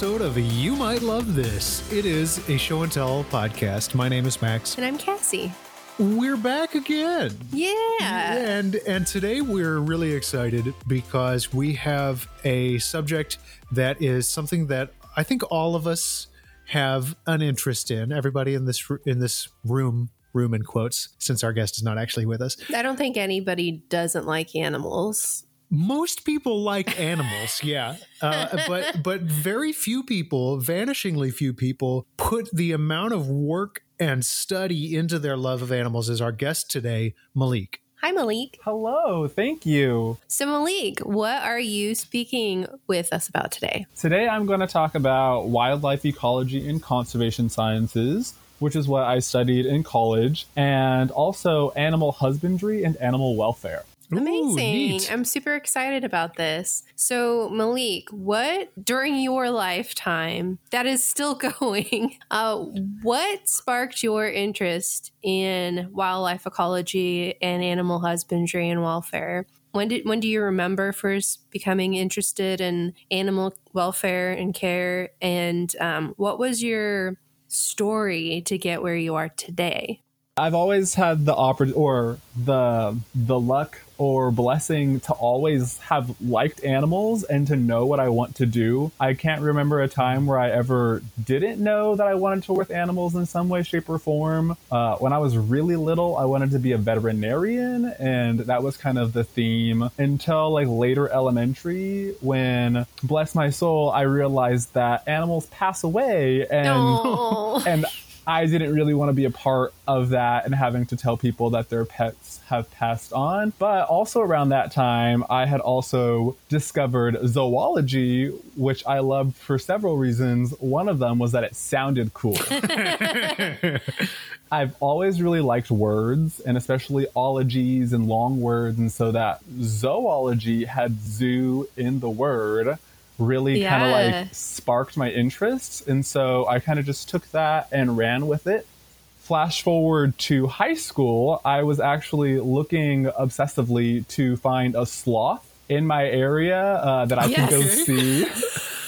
welcome to another episode of You Might Love This. It is a show and tell podcast. My name is Max. And I'm Cassie. We're back again. Yeah. And and today we're really excited because we have a subject that is something that I think all of us have an interest in. Everybody in this in this room room in quotes since our guest is not actually with us. I don't think anybody doesn't like animals. Most people like animals, yeah, uh, but but very few people, vanishingly few people, put the amount of work and study into their love of animals. As our guest today, Malik. Hi, Malik. Hello, thank you. So, Malik, what are you speaking with us about today? Today I'm going to talk about wildlife ecology and conservation sciences, which is what I studied in college, and also animal husbandry and animal welfare. Amazing. Ooh, I'm super excited about this. So, Malik, what during your lifetime that is still going, uh, what sparked your interest in wildlife ecology and animal husbandry and welfare? When did when do you remember first becoming interested in animal welfare and care? And um, what was your story to get where you are today? I've always had the oppor- or the the luck or blessing to always have liked animals and to know what I want to do. I can't remember a time where I ever didn't know that I wanted to work with animals in some way, shape, or form. Uh, when I was really little, I wanted to be a veterinarian, and that was kind of the theme until like later elementary when, bless my soul, I realized that animals pass away and and I didn't really want to be a part of that and having to tell people that their pets have passed on. But also around that time, I had also discovered zoology, which I loved for several reasons. One of them was that it sounded cool. I've always really liked words and especially ologies and long words. And so that zoology had zoo in the word really yeah. kind of like sparked my interest. And so I kind of just took that and ran with it. Flash forward to high school, I was actually looking obsessively to find a sloth in my area uh, that I yes. can go see.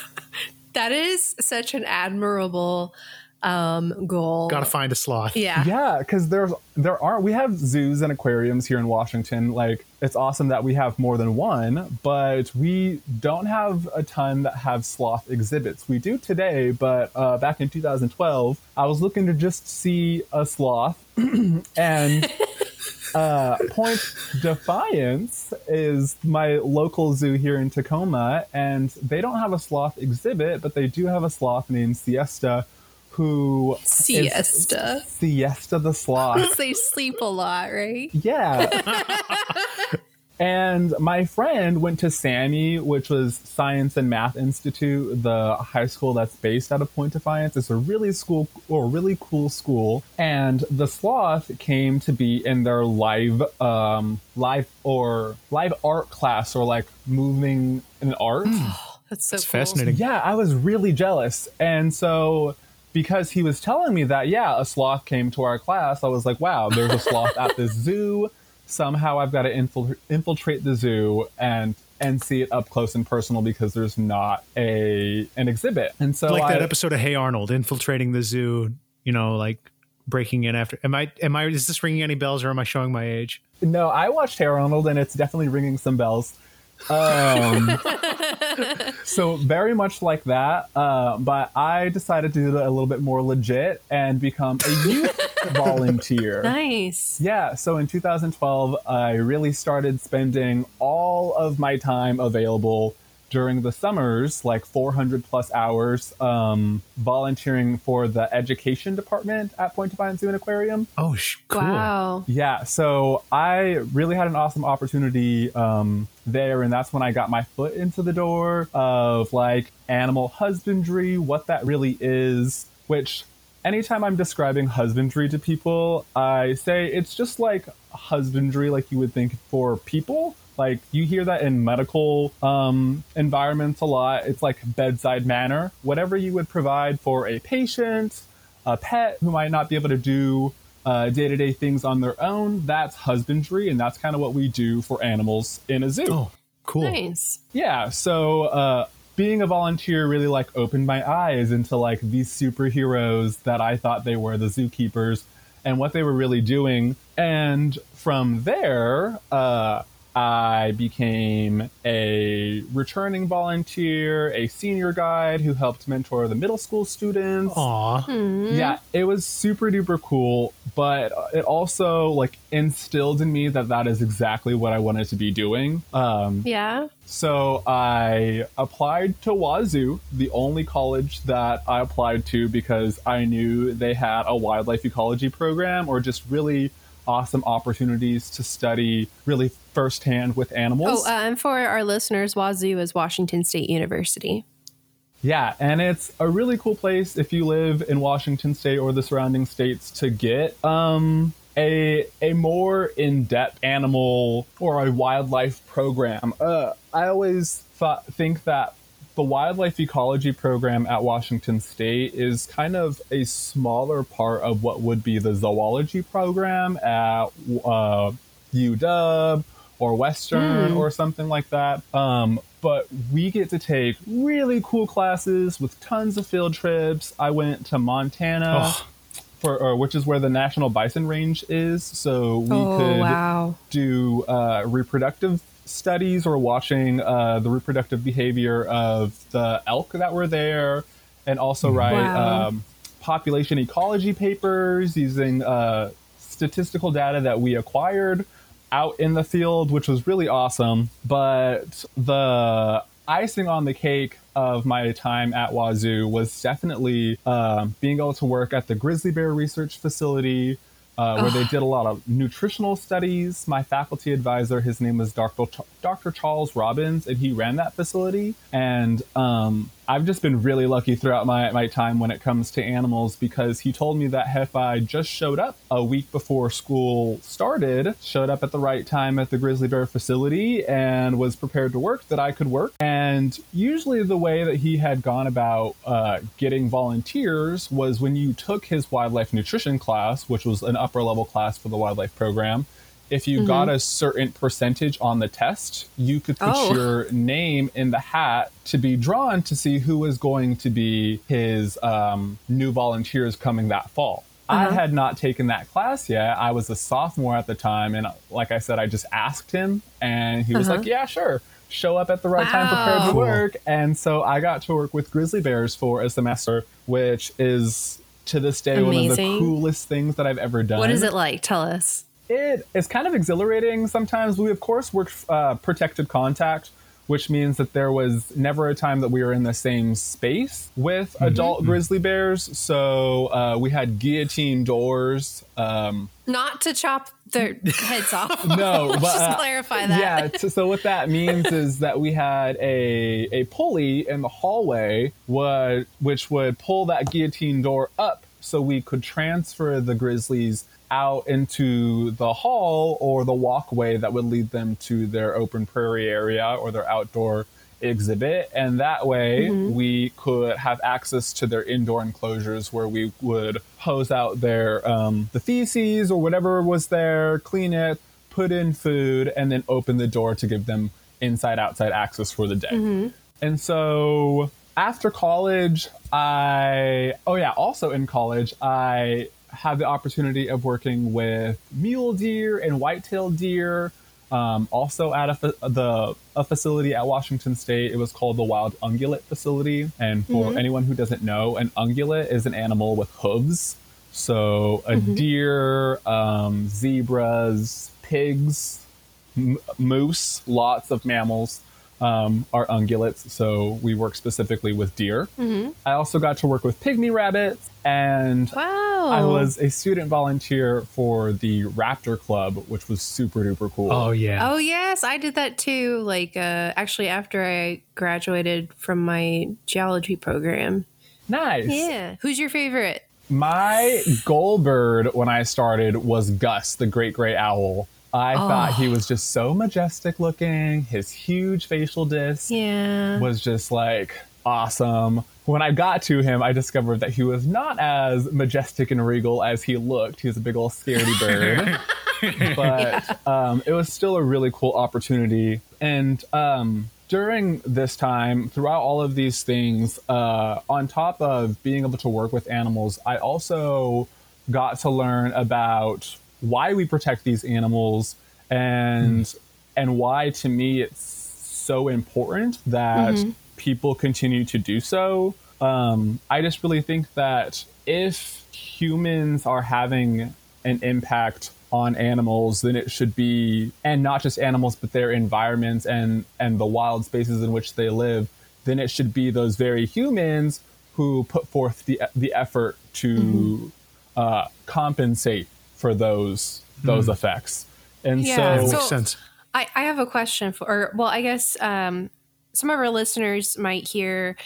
that is such an admirable um, goal. Got to find a sloth. Yeah, yeah, because there's there are we have zoos and aquariums here in Washington. Like it's awesome that we have more than one, but we don't have a ton that have sloth exhibits. We do today, but uh, back in 2012, I was looking to just see a sloth, and uh, Point Defiance is my local zoo here in Tacoma, and they don't have a sloth exhibit, but they do have a sloth named Siesta who siesta siesta the sloth they sleep a lot right yeah and my friend went to SAMI, which was Science and Math Institute, the high school that's based out of Point Defiance. It's a really school or really cool school. And the sloth came to be in their live um live or live art class or like moving in art. that's so that's cool. fascinating. Yeah, I was really jealous. And so because he was telling me that, yeah, a sloth came to our class, I was like, wow, there's a sloth at the zoo. Somehow I've got to infil- infiltrate the zoo and and see it up close and personal because there's not a an exhibit. And so like I, that episode of Hey Arnold, infiltrating the zoo, you know, like breaking in after am I am I is this ringing any bells or am I showing my age? No, I watched Hey Arnold and it's definitely ringing some bells. Um, so very much like that, uh, but I decided to do it a little bit more legit and become a youth volunteer. Nice. Yeah. So in 2012, I really started spending all of my time available during the summers, like 400 plus hours, um, volunteering for the education department at Point Defiance Zoo and Aquarium. Oh, cool. Wow. Yeah. So I really had an awesome opportunity um, there. And that's when I got my foot into the door of like animal husbandry, what that really is, which anytime I'm describing husbandry to people, I say it's just like husbandry, like you would think for people like you hear that in medical um, environments a lot. It's like bedside manner. Whatever you would provide for a patient, a pet who might not be able to do day to day things on their own, that's husbandry. And that's kind of what we do for animals in a zoo. Oh, cool. Nice. Yeah. So, uh, being a volunteer really like opened my eyes into like these superheroes that I thought they were, the zookeepers, and what they were really doing. And from there, uh, I became a returning volunteer, a senior guide who helped mentor the middle school students. Aw. Yeah, it was super duper cool, but it also like instilled in me that that is exactly what I wanted to be doing. Um, Yeah. so I applied to Wazzu, the only college that I applied to because I knew they had a wildlife ecology program or just really awesome opportunities to study really firsthand with animals. Oh, uh, and for our listeners, Wazzu is Washington State University. Yeah, and it's a really cool place if you live in Washington State or the surrounding states to get um, a a more in depth animal or a wildlife program. Uh, I always thought think that the wildlife ecology program at Washington State is kind of a smaller part of what would be the zoology program at uh, UW or Western or something like that. Um, but we get to take really cool classes with tons of field trips. I went to Montana. Oh. For, or, which is where the National Bison Range is, so we oh, could wow. do uh, reproductive studies or watching uh, the reproductive behavior of the elk that were there, and also write Wow. um, population ecology papers using uh, statistical data that we acquired out in the field, which was really awesome. But the icing on the cake of my time at Wazzu was definitely um, being able to work at the grizzly bear research facility, uh, where they did a lot of nutritional studies. My faculty advisor, his name was Dr. Ch- Dr. Charles Robbins, and he ran that facility. And um, I've just been really lucky throughout my, my time when it comes to animals because he told me that if I just showed up a week before school started, showed up at the right time at the grizzly bear facility, and was prepared to work, that I could work. And usually, the way that he had gone about uh, getting volunteers was when you took his wildlife nutrition class, which was an upper level class for the wildlife program. If you got mm-hmm. a certain percentage on the test, you could put Oh. your name in the hat to be drawn to see who was going to be his um, new volunteers coming that fall. I uh-huh. had not taken that class yet. I was a sophomore at the time, and like I said, I just asked him, and he was like, uh-huh. "Yeah, sure." Show up at the right time, prepared to Wow. work, and so I got to work with grizzly bears for a semester, which is to this day one of the coolest things that I've ever done. What is it like? Tell us. It is kind of exhilarating. Sometimes we, of course, worked uh, protected contact, which means that there was never a time that we were in the same space with adult grizzly bears. So uh, we had guillotine doors. Um, Not to chop their heads off. no, but Just uh, clarify that. Yeah. t- so what that means is that we had a a pulley in the hallway, would, which would pull that guillotine door up, so we could transfer the grizzlies out into the hall or the walkway that would lead them to their open prairie area or their outdoor exhibit. And that way we could have access to their indoor enclosures where we would hose out their um, the feces or whatever was there clean it put in food and then open the door to give them inside outside access for the day. And so after college i oh yeah also in college i had the opportunity of working with mule deer and white-tailed deer um, also at a, fa- the a facility at Washington State. It was called the Wild Ungulate Facility. And for anyone who doesn't know, an ungulate is an animal with hooves. So a deer, um, zebras, pigs, m- moose, lots of mammals um, are ungulates. So we work specifically with deer. I also got to work with pygmy rabbits and Wow. I was a student volunteer for the Raptor Club, which was super duper cool. Oh yeah. Oh yes, I did that too. Like uh, actually, after I graduated from my geology program. nice. Yeah. Who's your favorite? My goal bird when I started was Gus, the great gray owl. I thought he was just so majestic looking. His huge facial disc Yeah. was just like awesome. When I got to him, I discovered that he was not as majestic and regal as he looked. He was a big old scaredy bird. but um, it was still a really cool opportunity. And um, during this time, throughout all of these things, uh, on top of being able to work with animals, I also got to learn about why we protect these animals and mm. and why to me it's so important that mm-hmm. people continue to do so. Um, I just really think that if humans are having an impact on animals, then it should be, and not just animals, but their environments and and the wild spaces in which they live. Then it should be those very humans who put forth the the effort to mm-hmm. uh, compensate for those those mm. effects. And yeah, so, so makes sense. I, I have a question for, or, well, I guess um, some of our listeners might hear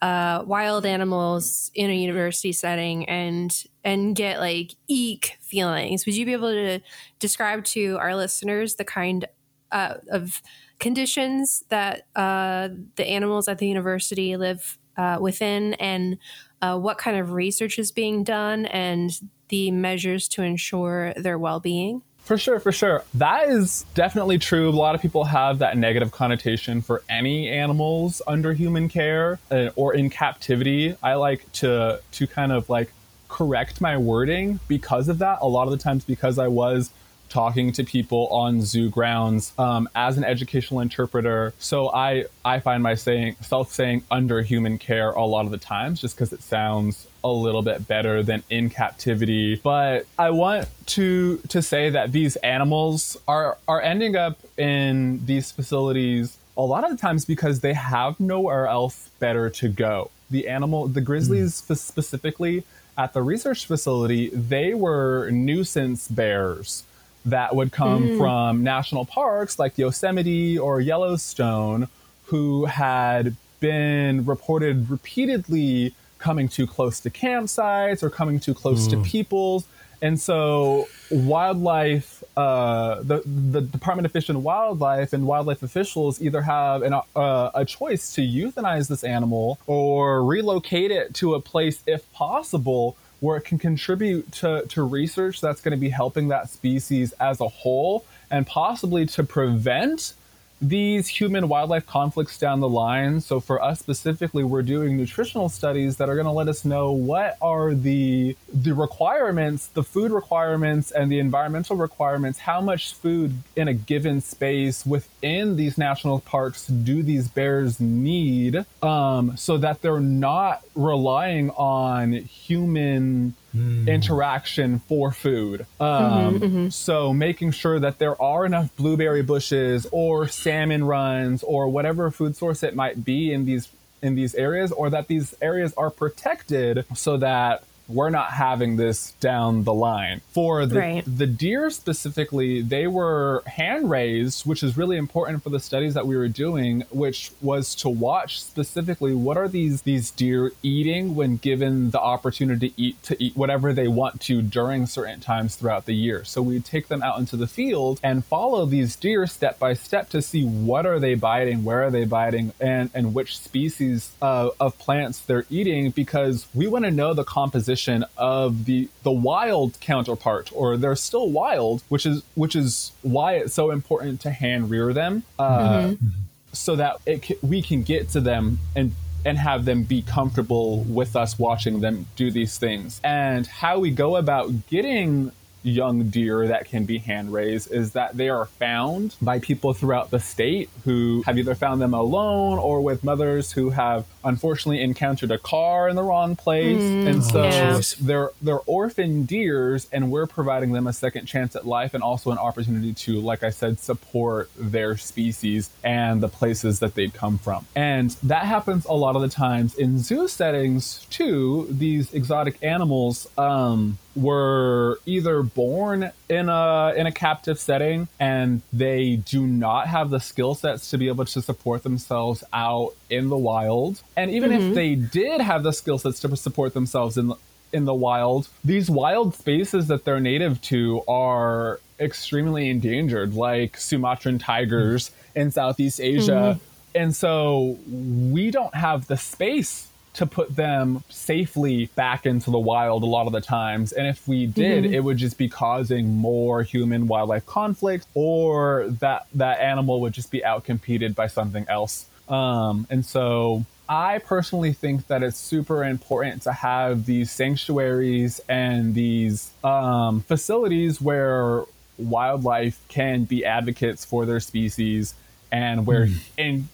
uh, wild animals in a university setting and and get like eek feelings. Would you be able to describe to our listeners the kind uh, of conditions that uh, the animals at the university live uh, within, and uh, what kind of research is being done, and the measures to ensure their well being? For sure, for sure. That is definitely true. A lot of people have that negative connotation for any animals under human care uh, or in captivity. I like to to kind of like correct my wording because of that. A lot of the times because I was talking to people on zoo grounds um, as an educational interpreter. So I I find myself saying saying under human care a lot of the times just because it sounds a little bit better than in captivity. But I want to to say that these animals are are ending up in these facilities a lot of the times because they have nowhere else better to go. The animal, the grizzlies mm. specifically at the research facility, they were nuisance bears that would come mm. from national parks like Yosemite or Yellowstone who had been reported repeatedly coming too close to campsites or coming too close mm. to people's. And so, wildlife, uh, the, the Department of Fish and Wildlife and wildlife officials either have an, uh, a choice to euthanize this animal or relocate it to a place, if possible, where it can contribute to, to research that's going to be helping that species as a whole and possibly to prevent these human wildlife conflicts down the line. So for us specifically, we're doing nutritional studies that are going to let us know what are the the requirements, the food requirements and the environmental requirements, how much food in a given space within these national parks do these bears need um, so that they're not relying on human mm. interaction for food. Um, mm-hmm, mm-hmm. So making sure that there are enough blueberry bushes or salmon runs or whatever food source it might be in these in these areas, or that these areas are protected so that we're not having this down the line. For the, right. the deer specifically, they were hand raised, which is really important for the studies that we were doing, which was to watch specifically what are these these deer eating when given the opportunity to eat to eat whatever they want to during certain times throughout the year. So we take them out into the field and follow these deer step by step to see what are they biting, where are they biting, and and which species uh, of plants they're eating because we want to know the composition of the the wild counterpart, or they're still wild, which is which is why it's so important to hand rear them, uh, mm-hmm. so that it we can get to them and and have them be comfortable with us watching them do these things. And how we go about getting young deer that can be hand raised is that they are found by people throughout the state who have either found them alone or with mothers who have unfortunately encountered a car in the wrong place. Mm, and so yeah. they're they're orphan deers and we're providing them a second chance at life and also an opportunity to like I said support their species and the places that they'd come from. And that happens a lot of the times in zoo settings too these exotic animals um were either born in a in a captive setting and they do not have the skill sets to be able to support themselves out in the wild and even mm-hmm. if they did have the skill sets to support themselves in the, in the wild these wild spaces that they're native to are extremely endangered like sumatran tigers in southeast asia mm-hmm. and so we don't have the space to put them safely back into the wild a lot of the times. And if we did, mm-hmm. it would just be causing more human wildlife conflict or that that animal would just be outcompeted by something else. Um, and so I personally think that it's super important to have these sanctuaries and these um, facilities where wildlife can be advocates for their species and where mm. and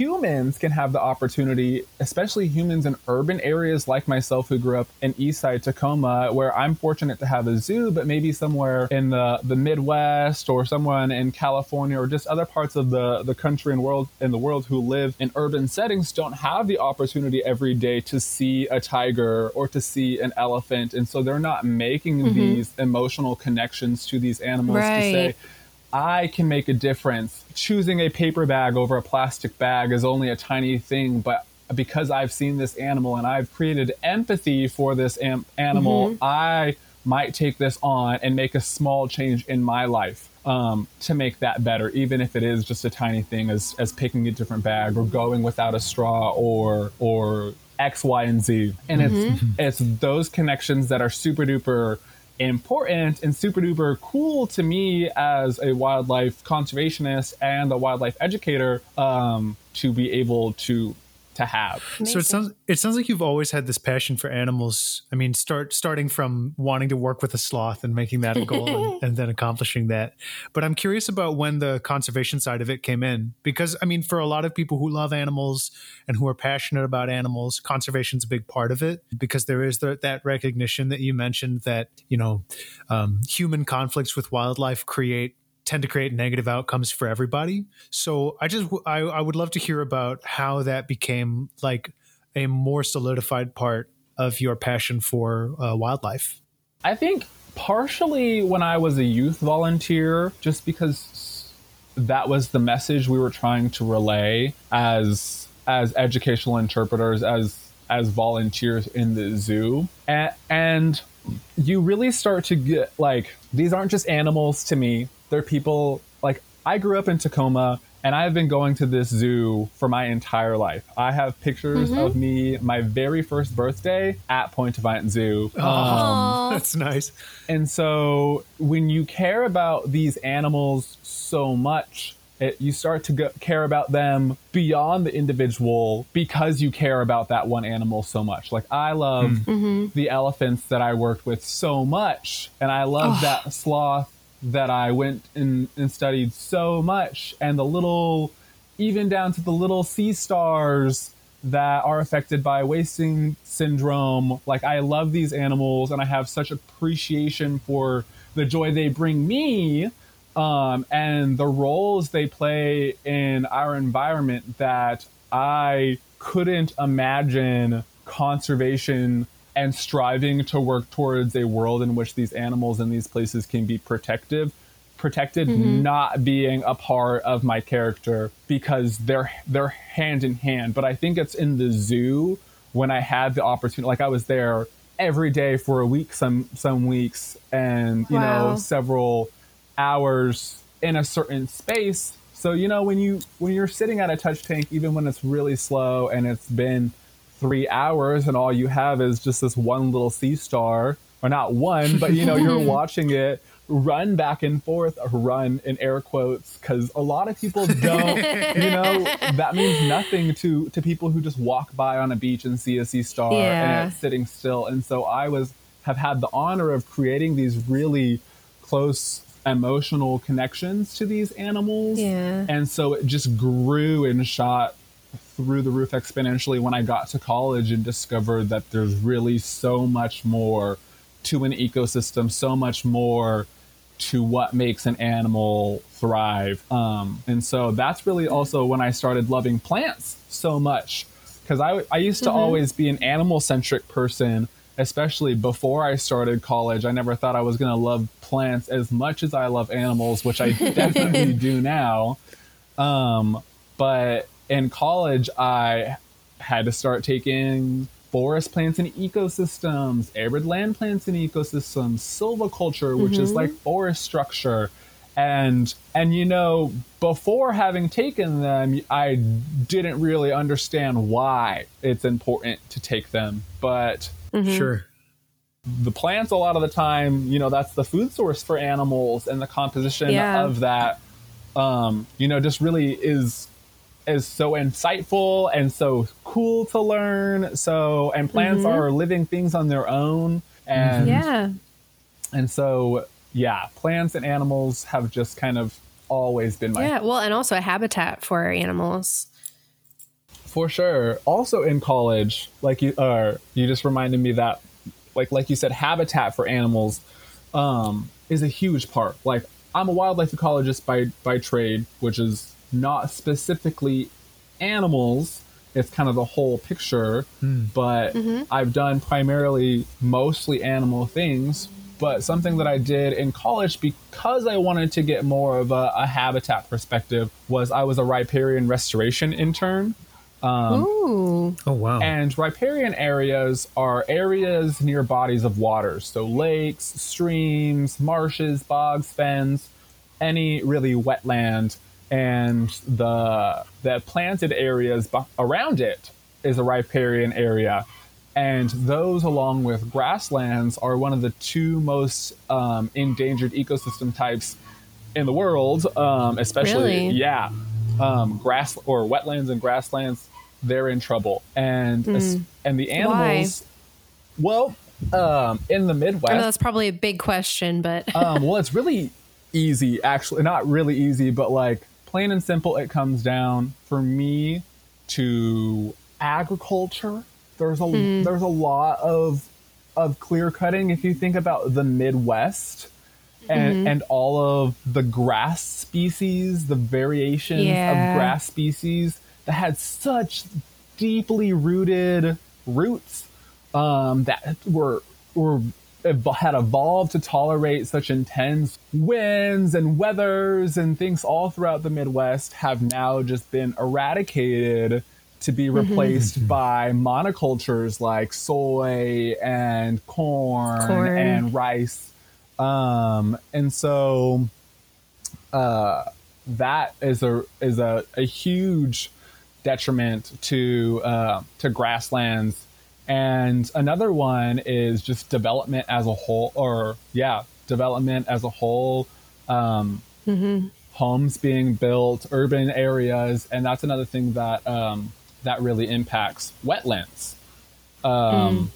humans can have the opportunity, especially humans in urban areas like myself who grew up in Eastside Tacoma, where I'm fortunate to have a zoo, but maybe somewhere in the, the Midwest or someone in California or just other parts of the, the country and world in the world who live in urban settings don't have the opportunity every day to see a tiger or to see an elephant. And so they're not making mm-hmm. these emotional connections to these animals right. to say, I can make a difference. Choosing a paper bag over a plastic bag is only a tiny thing, but because I've seen this animal and I've created empathy for this am- animal, mm-hmm. I might take this on and make a small change in my life um, to make that better, even if it is just a tiny thing as, as picking a different bag or going without a straw or or X, Y, and Z. And mm-hmm. it's it's those connections that are super duper important and super duper cool to me as a wildlife conservationist and a wildlife educator um, to be able to to have. Amazing. So it sounds it sounds like you've always had this passion for animals. I mean, start starting from wanting to work with a sloth and making that a goal and, and, then accomplishing that. But I'm curious about when the conservation side of it came in because I mean, for a lot of people who love animals and who are passionate about animals, conservation's a big part of it because there is the, that recognition that you mentioned that you know um, human conflicts with wildlife create tend to create negative outcomes for everybody. So I just I, I would love to hear about how that became like a more solidified part of your passion for uh, wildlife. I think partially when I was a youth volunteer, just because that was the message we were trying to relay as as educational interpreters, as as volunteers in the zoo, and, and you really start to get like these aren't just animals to me there are people like I grew up in Tacoma and I've been going to this zoo for my entire life. I have pictures mm-hmm. of me my very first birthday at Point Defiance Zoo. Um, that's nice. And so when you care about these animals so much, it, you start to go, care about them beyond the individual because you care about that one animal so much. Like I love mm. mm-hmm. the elephants that I worked with so much, and I love oh. that sloth that I went and, and studied so much, and the little, even down to the little sea stars that are affected by wasting syndrome. Like, I love these animals, and I have such appreciation for the joy they bring me um, and the roles they play in our environment that I couldn't imagine conservation and striving to work towards a world in which these animals in these places can be protective protected mm-hmm. not being a part of my character because they're they're hand in hand but i think it's in the zoo when i had the opportunity like i was there every day for a week some some weeks and you wow. know several hours in a certain space so you know when you when you're sitting at a touch tank even when it's really slow and it's been three hours and all you have is just this one little sea star or not one but you know you're watching it run back and forth run in air quotes because a lot of people don't you know that means nothing to to people who just walk by on a beach and see a sea star yeah. and it's sitting still and so i was have had the honor of creating these really close emotional connections to these animals yeah. and so it just grew and shot through the roof exponentially when I got to college and discovered that there's really so much more to an ecosystem, so much more to what makes an animal thrive. Um, and so that's really also when I started loving plants so much. Because I, I used to mm-hmm. always be an animal centric person, especially before I started college. I never thought I was going to love plants as much as I love animals, which I definitely do now. Um, but in college, I had to start taking forest plants and ecosystems, arid land plants and ecosystems, silviculture, which mm-hmm. is like forest structure. and and you know before having taken them i didn't really understand why it's important to take them but mm-hmm. sure the plants a lot of the time you know that's the food source for animals and the composition yeah. of that um, you know just really is is so insightful and so cool to learn so and plants mm-hmm. are living things on their own and yeah and so yeah, plants and animals have just kind of always been my yeah. Well, and also a habitat for animals. For sure. Also in college, like you, uh, you just reminded me that, like like you said, habitat for animals um, is a huge part. Like I'm a wildlife ecologist by by trade, which is not specifically animals. It's kind of the whole picture, mm. but mm-hmm. I've done primarily mostly animal things but something that I did in college because I wanted to get more of a, a habitat perspective was I was a riparian restoration intern. Um, Ooh. Oh, wow. And riparian areas are areas near bodies of water. So lakes, streams, marshes, bogs, fens, any really wetland. And the, the planted areas around it is a riparian area and those, along with grasslands, are one of the two most um, endangered ecosystem types in the world. Um, especially, really? yeah, um, grass or wetlands and grasslands, they're in trouble. And mm. and the animals, Why? well, um, in the Midwest, I know that's probably a big question, but um, well, it's really easy. Actually, not really easy, but like plain and simple, it comes down for me to agriculture there's a mm. there's a lot of of clear cutting if you think about the Midwest and mm-hmm. and all of the grass species, the variations yeah. of grass species that had such deeply rooted roots um, that were were had evolved to tolerate such intense winds and weathers and things all throughout the Midwest have now just been eradicated to be mm-hmm. replaced mm-hmm. by monocultures like soy and corn, corn. and rice. Um, and so uh, that is a is a, a huge detriment to uh, to grasslands. And another one is just development as a whole, or yeah, development as a whole. Um, mm-hmm. Homes being built, urban areas, and that's another thing that um, that really impacts wetlands. Um, mm.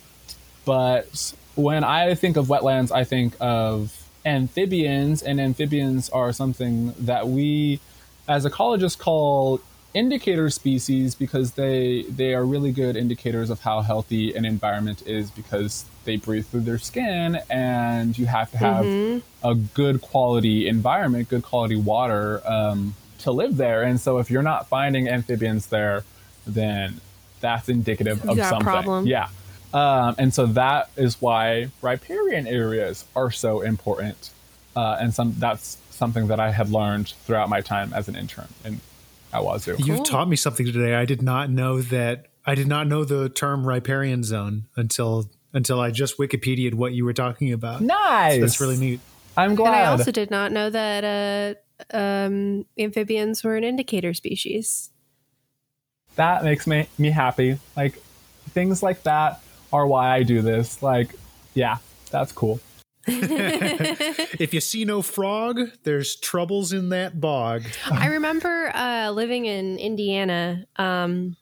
But when I think of wetlands, I think of amphibians, and amphibians are something that we, as ecologists, call indicator species because they they are really good indicators of how healthy an environment is because they breathe through their skin and you have to have mm-hmm. a good quality environment good quality water um, to live there and so if you're not finding amphibians there then that's indicative of something. Problem. Yeah. Um, and so that is why riparian areas are so important. Uh, and some that's something that I have learned throughout my time as an intern in Wazzu. You've taught me something today. I did not know that. I did not know the term riparian zone until until I just Wikipedia'd what you were talking about. Nice. So that's really neat. I'm glad. And I also did not know that uh, um, amphibians were an indicator species that makes me me happy. Like things like that are why I do this. Like, yeah, that's cool. if you see no frog, there's troubles in that bog. I remember uh, living in Indiana um,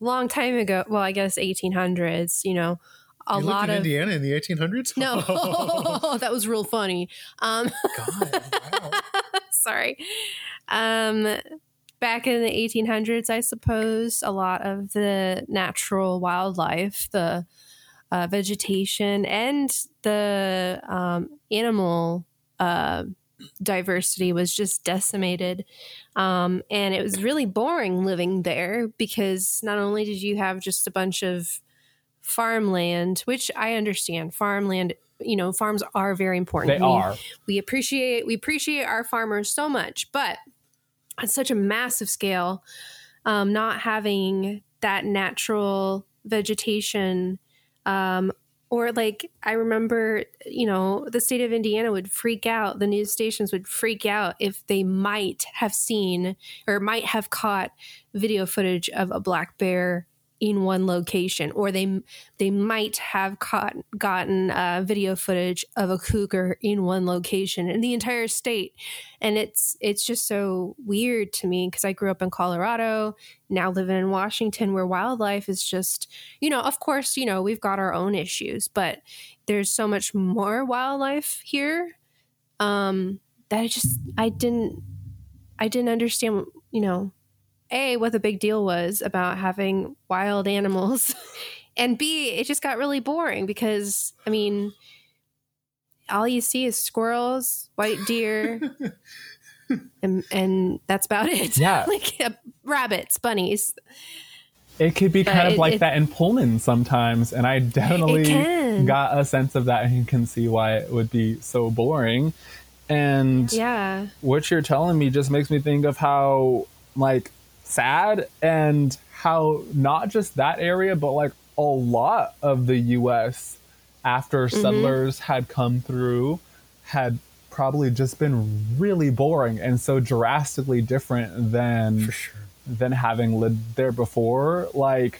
a long time ago. Well, I guess 1800s. You know, a you lot in of Indiana in the 1800s. No, that was real funny. Um, God, wow. sorry. Um, back in the 1800s, I suppose, a lot of the natural wildlife, the uh, vegetation, and the um, animal uh, diversity was just decimated. Um, and it was really boring living there because not only did you have just a bunch of farmland, which I understand, farmland you know farms are very important they we, are we appreciate we appreciate our farmers so much but on such a massive scale, um, not having that natural vegetation um, or like I remember, you know, the state of Indiana would freak out, the news stations would freak out if they might have seen or might have caught video footage of a black bear in one location or they they might have caught gotten uh, video footage of a cougar in one location in the entire state. And it's it's just so weird to me because i grew up in colorado now living in washington where wildlife is just you know of course you know we've got our own issues but there's so much more wildlife here um that i just i didn't i didn't understand you know a what the big deal was about having wild animals and b it just got really boring because i mean all you see is squirrels white deer and and that's about it Yeah. like uh, rabbits bunnies It could be But kind of it- like it- that in Pullman sometimes, and I definitely got a sense of that and can see why it would be so boring. And yeah what you're telling me just makes me think of how like sad and how not just that area but like a lot of the US after Mm-hmm. settlers had come through had probably just been really boring and so drastically different than sure. than having lived there before like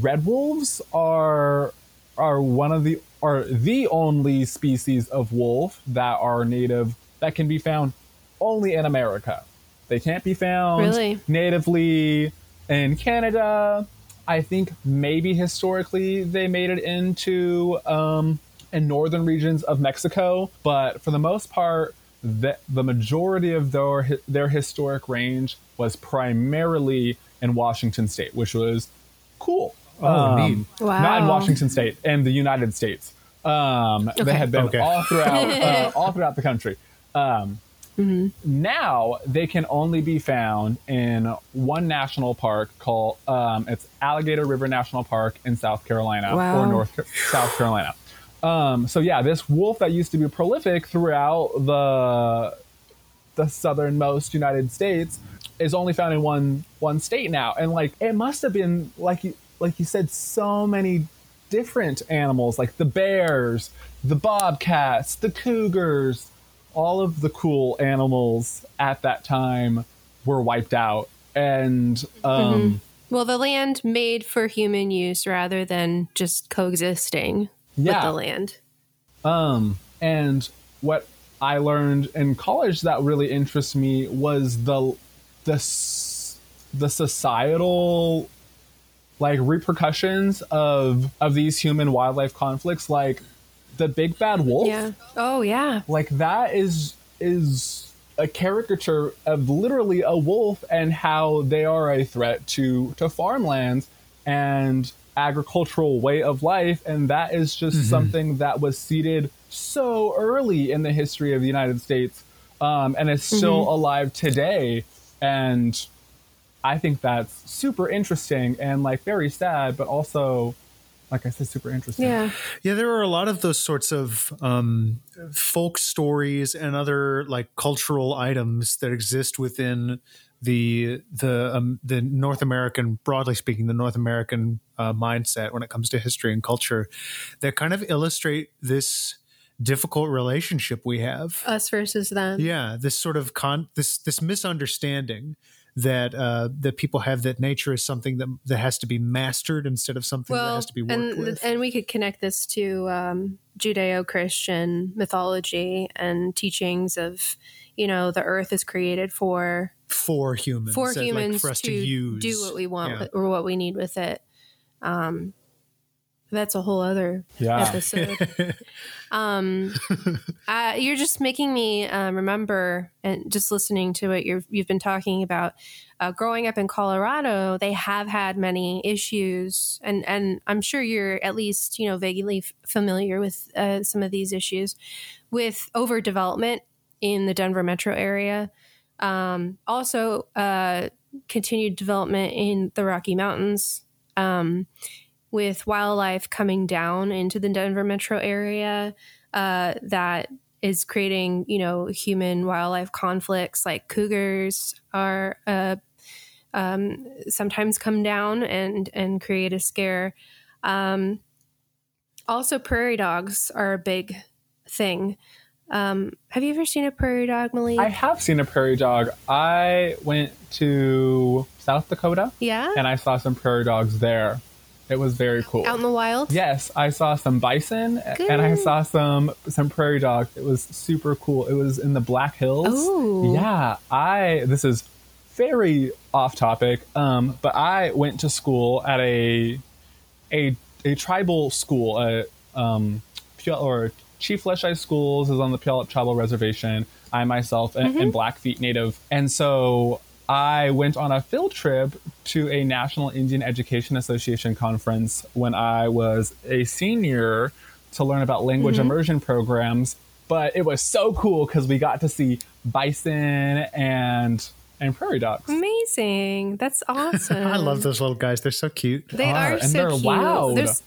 red wolves are are one of the are the only species of wolf that are native that can be found only in America. They can't be found Really? natively in Canada. I think maybe historically they made it into um, in northern regions of Mexico, but for the most part, the, the majority of their their historic range was primarily in Washington State, which was cool. Oh, neat. Not in Washington State, and the United States. Um, They had been Okay. all throughout uh, all throughout the country. Um, Mm-hmm. Now they can only be found in one national park called um, it's Alligator River National Park in South Carolina Wow. or North South Carolina. Um, so yeah, this wolf that used to be prolific throughout the the southernmost United States is only found in one one state now, and like it must have been like you like you said, so many different animals like the bears, the bobcats, the cougars, all of the cool animals at that time were wiped out, and um, well the land made for human use rather than just coexisting with the land. Um, and what I learned in college that really interests me was the the the societal like repercussions of of these human wildlife conflicts like the big bad wolf? Yeah. Oh yeah. Like that is is a caricature of literally a wolf and how they are a threat to to farmlands and agricultural way of life. And that is just something that was seeded so early in the history of the United States um, and is still alive today. And I think that's super interesting and like very sad but also like I said super interesting. Yeah. Yeah, there are a lot of those sorts of um, folk stories and other like cultural items that exist within the the um, the North American, broadly speaking, the North American uh, mindset when it comes to history and culture, that kind of illustrate this difficult relationship we have. us versus them. Yeah, this sort of con this this misunderstanding that uh, that people have that nature is something that that has to be mastered instead of something that has to be worked and with. and we could connect this to um, judeo-christian mythology and teachings of you know the earth is created for for humans, for that, like, humans for us to, to, use. do what we want Yeah. with, or what we need with it. Um, that's a whole other Yeah. episode. um, uh, you're just making me um, remember, and just listening to what you're, you've been talking about. Uh, growing up in Colorado, they have had many issues, and and I'm sure you're at least you know vaguely f- familiar with uh, some of these issues with overdevelopment in the Denver metro area. Um, also, uh, continued development in the Rocky Mountains. With wildlife coming down into the Denver metro area uh, that is creating, you know, human wildlife conflicts like cougars are uh, um, sometimes come down and and create a scare. Um, also prairie dogs are a big thing. Um, have you ever seen a prairie dog, Malik? I have seen a prairie dog. I went to South Dakota. Yeah. And I saw some prairie dogs there. It was very cool. Out in the wild? Yes, I saw some bison Good. and I saw some some prairie dogs. It was super cool. It was in the Black Hills. Oh. Yeah, I this is very off topic. Um, but I went to school at a a a tribal school, a um, or Chief Leschi Schools is on the Puyallup Tribal Reservation. I myself mm-hmm. am Blackfeet Native, and so I went on a field trip to a National Indian Education Association conference when I was a senior to learn about language mm-hmm. immersion programs. But it was so cool because we got to see bison and and prairie dogs. Amazing! That's awesome. I love those little guys. They're so cute. They are, are so they're cute. Loud. There's,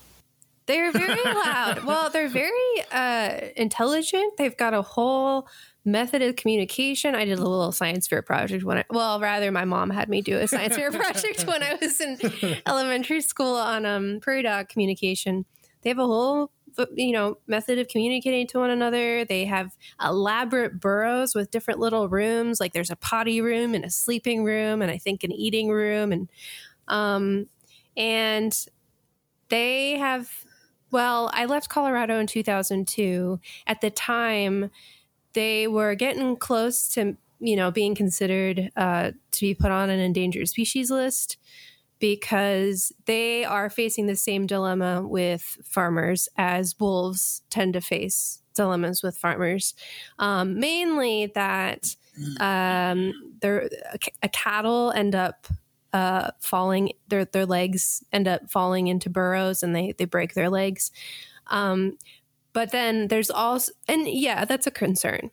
they're very loud. well, they're very uh, intelligent. They've got a whole method of communication. I did a little science fair project when I, well, rather, my mom had me do a science fair project when I was in elementary school on um, prairie dog communication. They have a whole you know method of communicating to one another they have elaborate burrows with different little rooms like there's a potty room and a sleeping room and i think an eating room and um and they have well, I left Colorado in 2002. At the time, they were getting close to, you know, being considered uh, to be put on an endangered species list because they are facing the same dilemma with farmers as wolves tend to face dilemmas with farmers. Um, mainly that um, a, a cattle end up uh, falling their their legs end up falling into burrows and they they break their legs. Um, but then there's also and yeah, that's a concern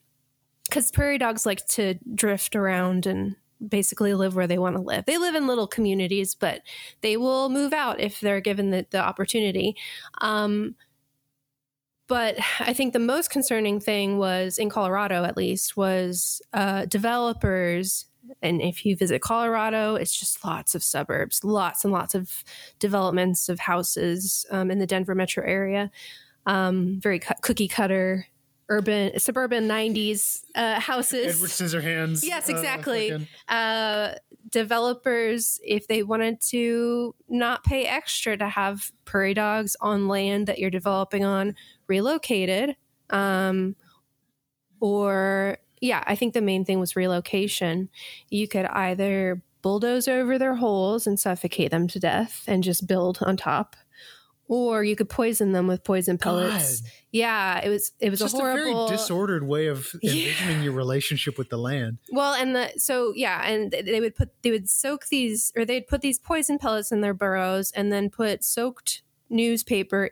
because prairie dogs like to drift around and basically live where they want to live. They live in little communities, but they will move out if they're given the, the opportunity. Um, but I think the most concerning thing was in Colorado, at least, was uh, developers and if you visit Colorado, it's just lots of suburbs, lots and lots of developments of houses um, in the Denver metro area. Um, very cu- cookie cutter, urban, suburban 90s uh, houses. Edward Scissorhands. Yes, uh, exactly. Uh, developers, if they wanted to not pay extra to have prairie dogs on land that you're developing on, relocated. Um, or yeah, I think the main thing was relocation. You could either bulldoze over their holes and suffocate them to death and just build on top, or you could poison them with poison pellets. God. Yeah, it was it was just a horrible, a very disordered way of envisioning yeah. your relationship with the land. Well, and the so yeah, and they would put they would soak these or they'd put these poison pellets in their burrows and then put soaked newspaper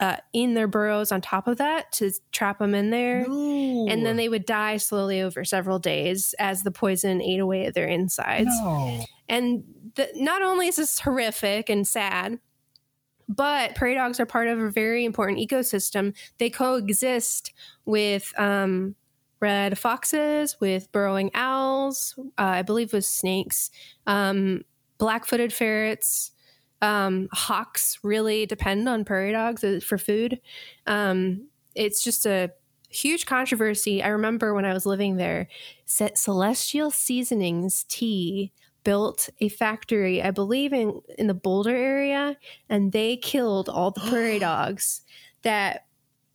uh, in their burrows on top of that to trap them in there. No. And then they would die slowly over several days as the poison ate away at their insides. No. And the, not only is this horrific and sad, but prairie dogs are part of a very important ecosystem. They coexist with um, red foxes, with burrowing owls, uh, I believe with snakes, um, black footed ferrets um, hawks really depend on prairie dogs uh, for food. Um, it's just a huge controversy. I remember when I was living there, Celestial Seasonings Tea built a factory, I believe in in the Boulder area, and they killed all the prairie dogs that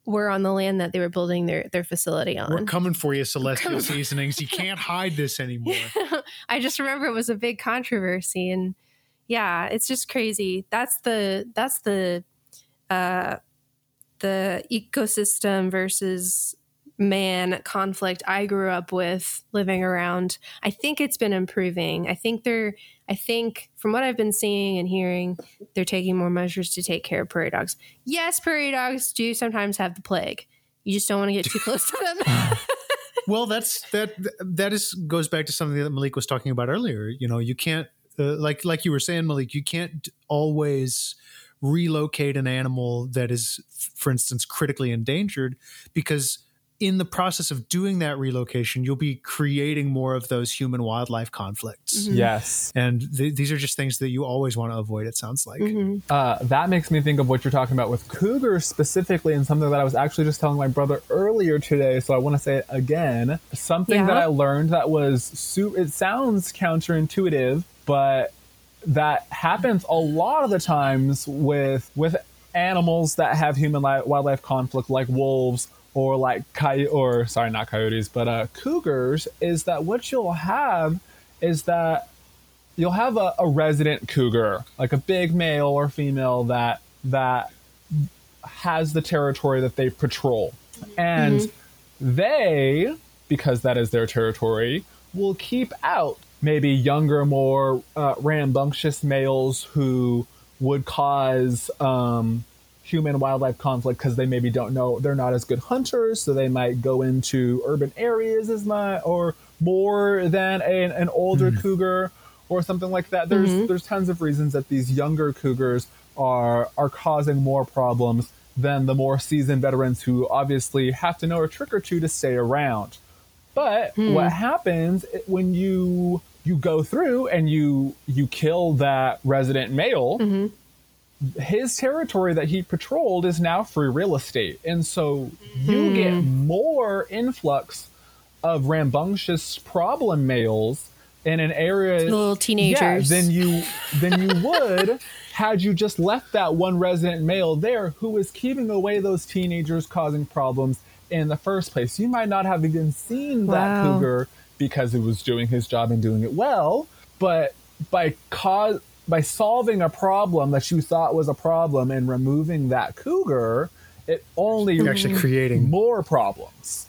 were on the land that they were building their their facility on. We're coming for you, Celestial Seasonings. You can't hide this anymore. I just remember it was a big controversy, and yeah, it's just crazy. That's the that's the uh the ecosystem versus man conflict I grew up with living around. I think it's been improving. I think they're I think from what I've been seeing and hearing, they're taking more measures to take care of prairie dogs. Yes, prairie dogs do sometimes have the plague. You just don't want to get too close to them. well, that's that that is goes back to something that Malik was talking about earlier. You know, you can't uh, like like you were saying, Malik, you can't always relocate an animal that is, for instance, critically endangered because in the process of doing that relocation, you'll be creating more of those human wildlife conflicts. Mm-hmm. Yes. And th- these are just things that you always want to avoid, it sounds like. Mm-hmm. Uh, that makes me think of what you're talking about with cougars specifically, and something that I was actually just telling my brother earlier today. So I want to say it again. Something yeah. that I learned that was, su- it sounds counterintuitive, but that happens a lot of the times with with animals that have human li- wildlife conflict like wolves or like coy- or sorry not coyotes but uh, cougars is that what you'll have is that you'll have a, a resident cougar like a big male or female that that has the territory that they patrol and mm-hmm. they because that is their territory will keep out maybe younger more uh, rambunctious males who would cause um, human wildlife conflict because they maybe don't know they're not as good hunters, so they might go into urban areas as much or more than a, an older mm. cougar or something like that. There's mm-hmm. there's tons of reasons that these younger cougars are are causing more problems than the more seasoned veterans who obviously have to know a trick or two to stay around. But hmm. what happens when you you go through and you you kill that resident male? Mm-hmm his territory that he patrolled is now free real estate. And so you hmm. get more influx of rambunctious problem males in an area little teenagers yeah, than you than you would had you just left that one resident male there who was keeping away those teenagers causing problems in the first place. You might not have even seen that wow. cougar because it was doing his job and doing it well, but by cause by solving a problem that you thought was a problem and removing that cougar, it only You're actually creating more problems.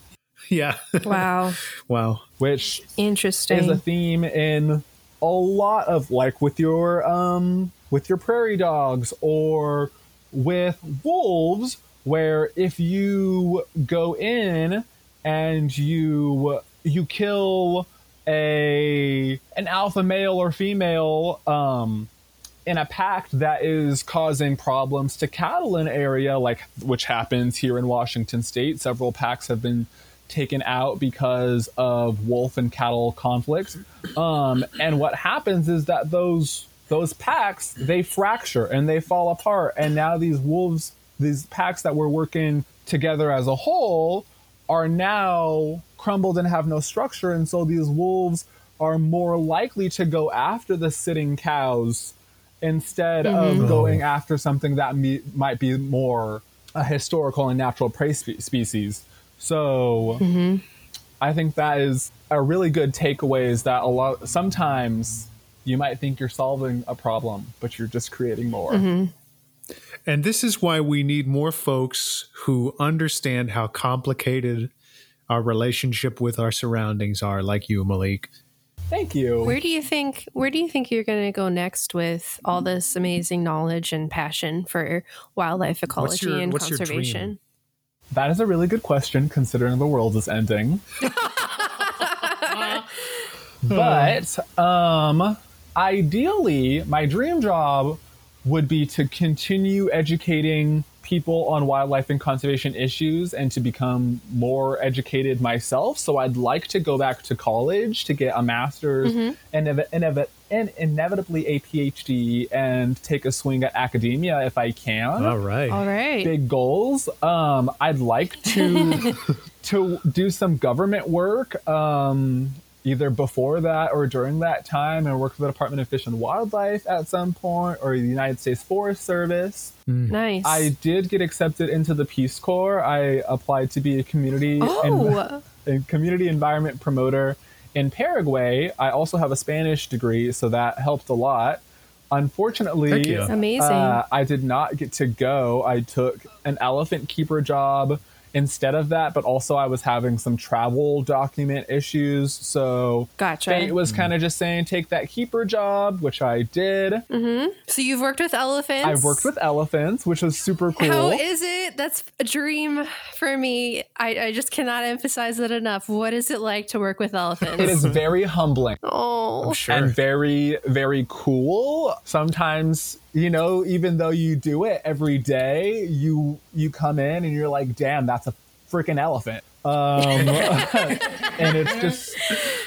Yeah. Wow. wow. Which interesting is a theme in a lot of like with your um with your prairie dogs or with wolves where if you go in and you you kill a an alpha male or female um, in a pack that is causing problems to cattle in area, like which happens here in Washington State. Several packs have been taken out because of wolf and cattle conflicts. Um, and what happens is that those those packs they fracture and they fall apart, and now these wolves, these packs that were working together as a whole, are now crumbled and have no structure. And so these wolves are more likely to go after the sitting cows instead mm-hmm. of going after something that me- might be more a historical and natural prey spe- species. So mm-hmm. I think that is a really good takeaway is that a lot sometimes you might think you're solving a problem, but you're just creating more. Mm-hmm. And this is why we need more folks who understand how complicated our relationship with our surroundings are, like you, Malik. Thank you. Where do you think where do you think you're going to go next with all this amazing knowledge and passion for wildlife ecology your, and conservation? That is a really good question considering the world is ending. but um ideally my dream job would be to continue educating people on wildlife and conservation issues and to become more educated myself. So I'd like to go back to college to get a master's mm-hmm. and, ev- and, ev- and inevitably a PhD and take a swing at academia if I can. All right. All right. Big goals. Um, I'd like to to do some government work. Um, either before that or during that time and worked for the Department of Fish and Wildlife at some point or the United States Forest Service. Mm. Nice. I did get accepted into the Peace Corps. I applied to be a community oh. a community environment promoter in Paraguay. I also have a Spanish degree, so that helped a lot. Unfortunately, amazing. Uh, I did not get to go. I took an elephant keeper job instead of that, but also I was having some travel document issues. So gotcha. Fate was kind of just saying, take that keeper job, which I did. Mm-hmm. So you've worked with elephants? I've worked with elephants, which was super cool. How is it? That's a dream for me. I, I just cannot emphasize that enough. What is it like to work with elephants? It is very humbling. Oh, sure. And very, very cool. Sometimes you know even though you do it every day you you come in and you're like damn that's a freaking elephant Um, and it's just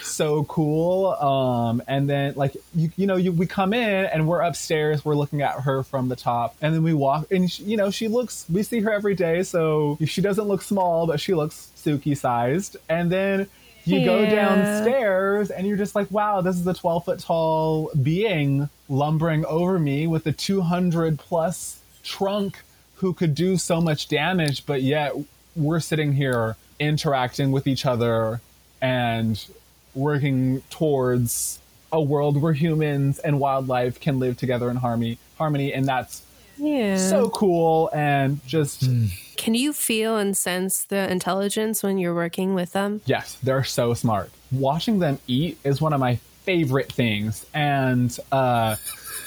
so cool. Um, and then like you, you know, you, we come in and we're upstairs. We're looking at her from the top, and then we walk. And she, you know, she looks. We see her every day, so she doesn't look small, but she looks Suki sized. And then you yeah. go downstairs and you're just like, wow, this is a 12 foot tall being lumbering over me with a 200 plus trunk who could do so much damage, but yet we're sitting here interacting with each other and working towards a world where humans and wildlife can live together in harmony harmony and that's yeah. so cool and just mm. can you feel and sense the intelligence when you're working with them yes they're so smart watching them eat is one of my favorite things and uh,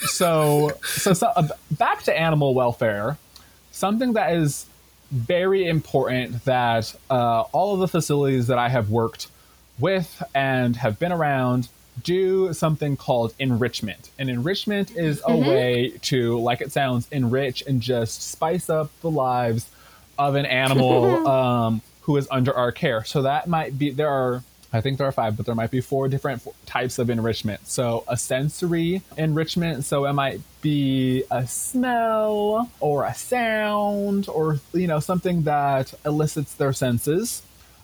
so so, so uh, back to animal welfare something that is very important that uh, all of the facilities that I have worked with and have been around do something called enrichment. And enrichment is a mm-hmm. way to, like it sounds, enrich and just spice up the lives of an animal um, who is under our care. So that might be, there are I think there are five, but there might be four different types of enrichment. So, a sensory enrichment. So, it might be a smell or a sound or, you know, something that elicits their senses.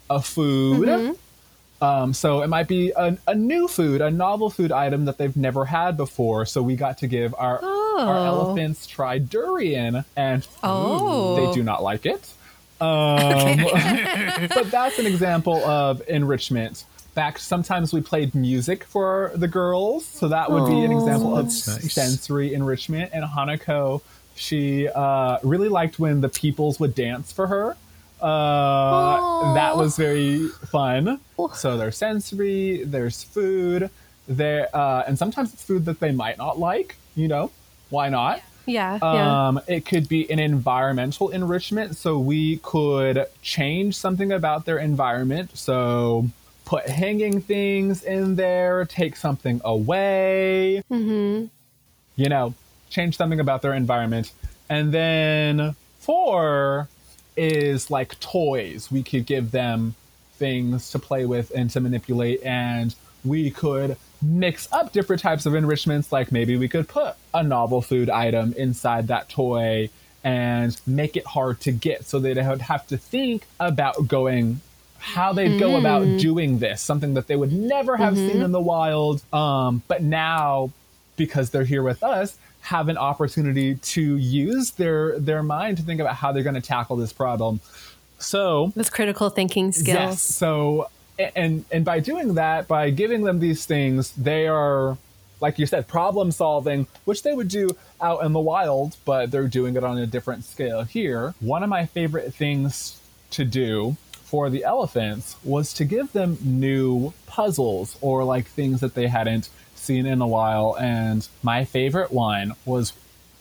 A food. Mm-hmm. Um, so, it might be a, a, new food, a novel food item that they've never had before. So, we got to give our, oh. our elephants try durian, and oh. they do not like it. Um, but that's an example of enrichment. Back, sometimes we played music for the girls, so that would be an example of nice. sensory enrichment. And Hanako, she uh, really liked when the peoples would dance for her. Uh, that was very fun. So there's sensory, there's food, there, uh, and sometimes it's food that they might not like. You know, why not? Yeah, um, yeah. It could be an environmental enrichment. So we could change something about their environment. So put hanging things in there, take something away. Mm-hmm. You know, change something about their environment. And then four is like toys. We could give them things to play with and to manipulate. And we could mix up different types of enrichments. Like maybe we could put a novel food item inside that toy and make it hard to get so they would have to think about going how they'd mm. go about hmm. doing this something that they would never have mm-hmm. seen in the wild um, but now because they're here with us have an opportunity to use their their mind to think about how they're going to tackle this problem so with critical thinking skills yes, so and and by doing that, by giving them these things, they are like you said, problem solving, which they would do out in the wild, but they're doing it on a different scale here. One of my favorite things to do for the elephants was to give them new puzzles or like things that they hadn't seen in a while. And my favorite one was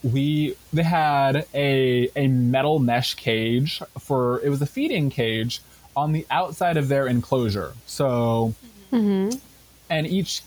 we they had a a metal mesh cage for it was a feeding cage on the outside of their enclosure. So, mm-hmm. and each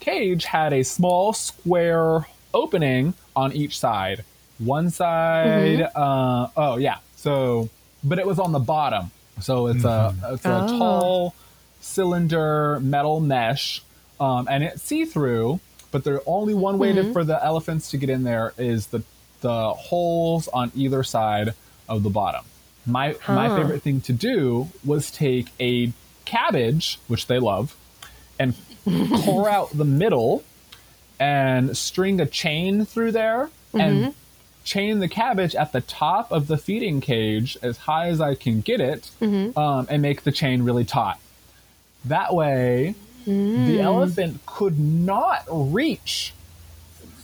cage had a small square opening on each side. One side, mm-hmm. uh, oh yeah. So, but it was on the bottom. So it's mm-hmm. a it's a oh. tall cylinder metal mesh, um, and it's see through. But the only one way mm-hmm. for the elephants to get in there is the the holes on either side of the bottom. My huh. my favorite thing to do was take a cabbage, which they love, and core out the middle and string a chain through there mm-hmm. and chain the cabbage at the top of the feeding cage as high as I can get it mm-hmm. um, and make the chain really taut. That way, mm. the elephant could not reach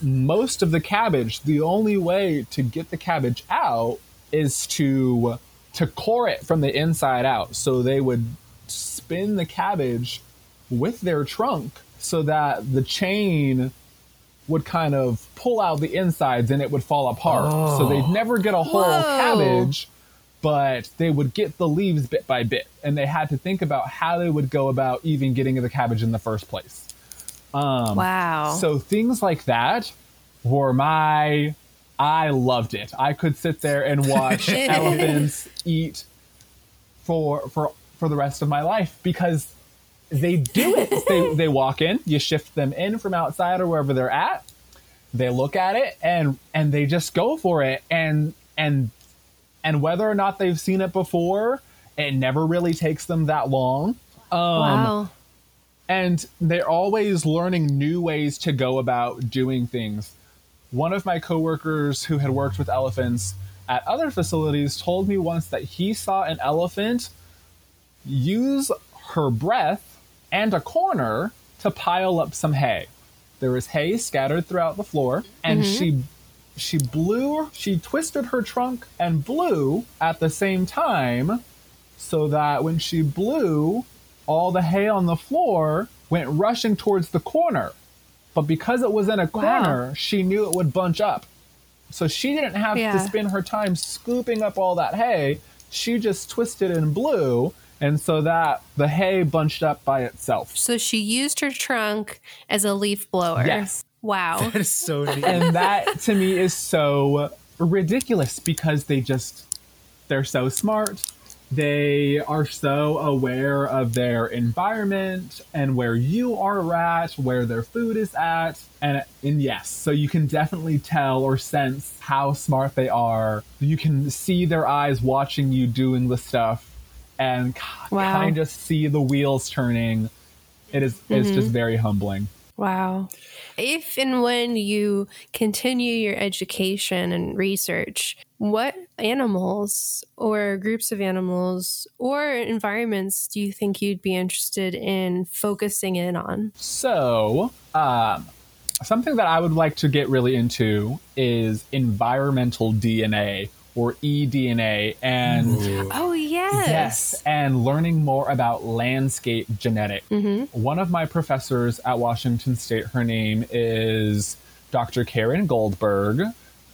most of the cabbage. The only way to get the cabbage out is to to core it from the inside out. So they would spin the cabbage with their trunk so that the chain would kind of pull out the insides and it would fall apart. Oh. So they'd never get a whole Whoa. cabbage, but they would get the leaves bit by bit. And they had to think about how they would go about even getting the cabbage in the first place. Um, wow. So things like that were my I loved it. I could sit there and watch elephants eat for for for the rest of my life because they do it. they, they walk in, you shift them in from outside or wherever they're at. They look at it and and they just go for it. And and and whether or not they've seen it before, it never really takes them that long. Um, wow. And they're always learning new ways to go about doing things. One of my coworkers who had worked with elephants at other facilities told me once that he saw an elephant use her breath and a corner to pile up some hay. There was hay scattered throughout the floor, and mm-hmm. she she blew she twisted her trunk and blew at the same time so that when she blew all the hay on the floor went rushing towards the corner but because it was in a corner wow. she knew it would bunch up so she didn't have yeah. to spend her time scooping up all that hay she just twisted and blew and so that the hay bunched up by itself. So she used her trunk as a leaf blower. Yes. Wow. That is so neat. And that to me is so ridiculous because they just they're so smart. They are so aware of their environment and where you are at, where their food is at. And, and yes, so you can definitely tell or sense how smart they are. You can see their eyes watching you doing the stuff and wow. kind of see the wheels turning. It is, mm-hmm. it's just very humbling. Wow. If and when you continue your education and research, what animals or groups of animals or environments do you think you'd be interested in focusing in on? So, um, something that I would like to get really into is environmental DNA or eDNA and oh yes yes and learning more about landscape genetics. Mm-hmm. One of my professors at Washington State, her name is Dr. Caren Goldberg.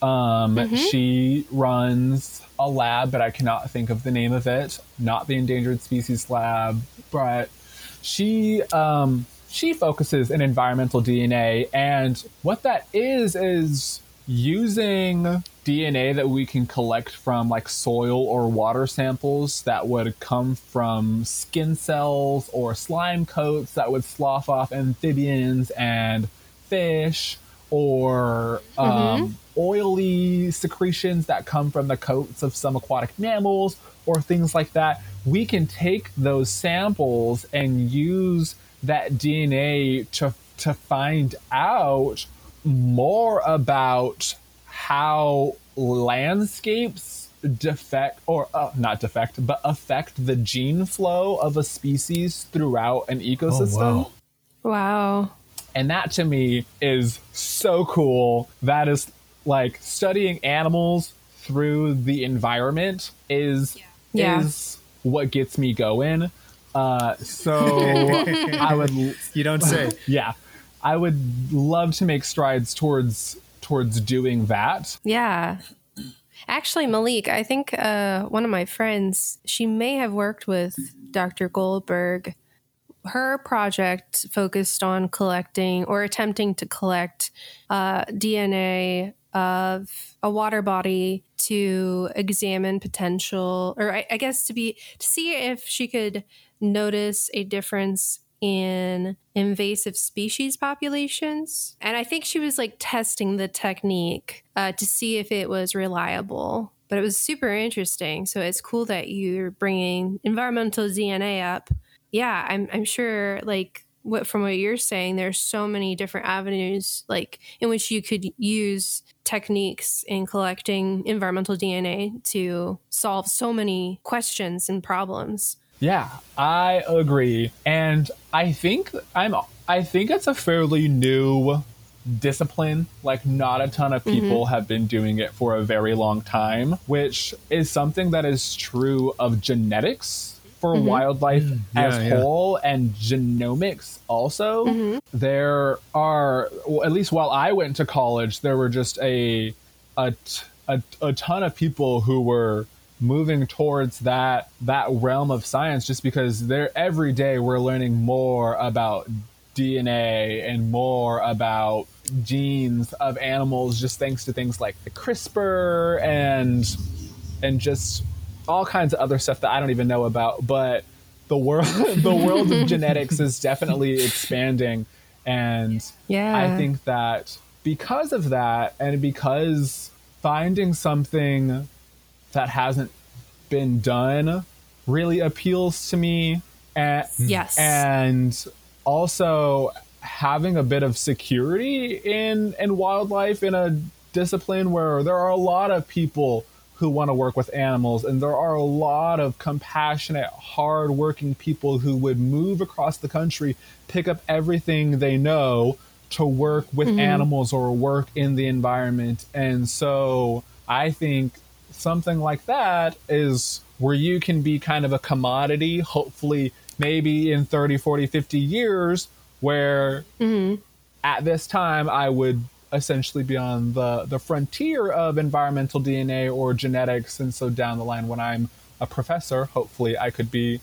Um, mm-hmm. She runs a lab, but I cannot think of the name of it. Not the Endangered Species Lab, but she um, she focuses in environmental DNA, and what that is is using DNA that we can collect from like soil or water samples that would come from skin cells or slime coats that would slough off amphibians and fish or um, mm-hmm. oily secretions that come from the coats of some aquatic mammals or things like that. We can take those samples and use that DNA to to find out more about how landscapes defect or uh, not defect but affect the gene flow of a species throughout an ecosystem. Oh, wow. wow. And that to me is so cool. That is like studying animals through the environment is yeah. is what gets me going. Uh, so I would you don't say. Yeah. I would love to make strides towards towards doing that. Yeah. Actually, Malik, I think uh, one of my friends, she may have worked with Dr. Goldberg. Her project focused on collecting or attempting to collect uh, DNA of a water body to examine potential, or I, I guess to be to see if she could notice a difference in invasive species populations. And I think she was like testing the technique uh, to see if it was reliable. But it was super interesting. So it's cool that you're bringing environmental DNA up. Yeah, I'm, I'm sure like what from what you're saying, there's so many different avenues like in which you could use techniques in collecting environmental DNA to solve so many questions and problems. Yeah, I agree. And I think I'm I think it's a fairly new discipline. Like not a ton of mm-hmm. people mm-hmm. have been doing it for a very long time, which is something that is true of genetics for mm-hmm. wildlife mm, yeah, as yeah. whole and genomics also. Mm-hmm. There are well, at least while I went to college, there were just a a, a, a ton of people who were moving towards that that realm of science just because they're every day we're learning more about DNA and more about genes of animals just thanks to things like the CRISPR and and just all kinds of other stuff that I don't even know about but the world the world of genetics is definitely expanding and yeah. I think that because of that and because finding something that hasn't been done really appeals to me. And yes. and also having a bit of security in in wildlife in a discipline where there are a lot of people who want to work with animals and there are a lot of compassionate hard-working people who would move across the country pick up everything they know to work with mm-hmm. animals or work in the environment. And so i think something like that is where you can be kind of a commodity hopefully maybe in 30 40 50 years where mm-hmm. at this time I would essentially be on the the frontier of environmental DNA or genetics, and so down the line when I'm a professor, hopefully I could be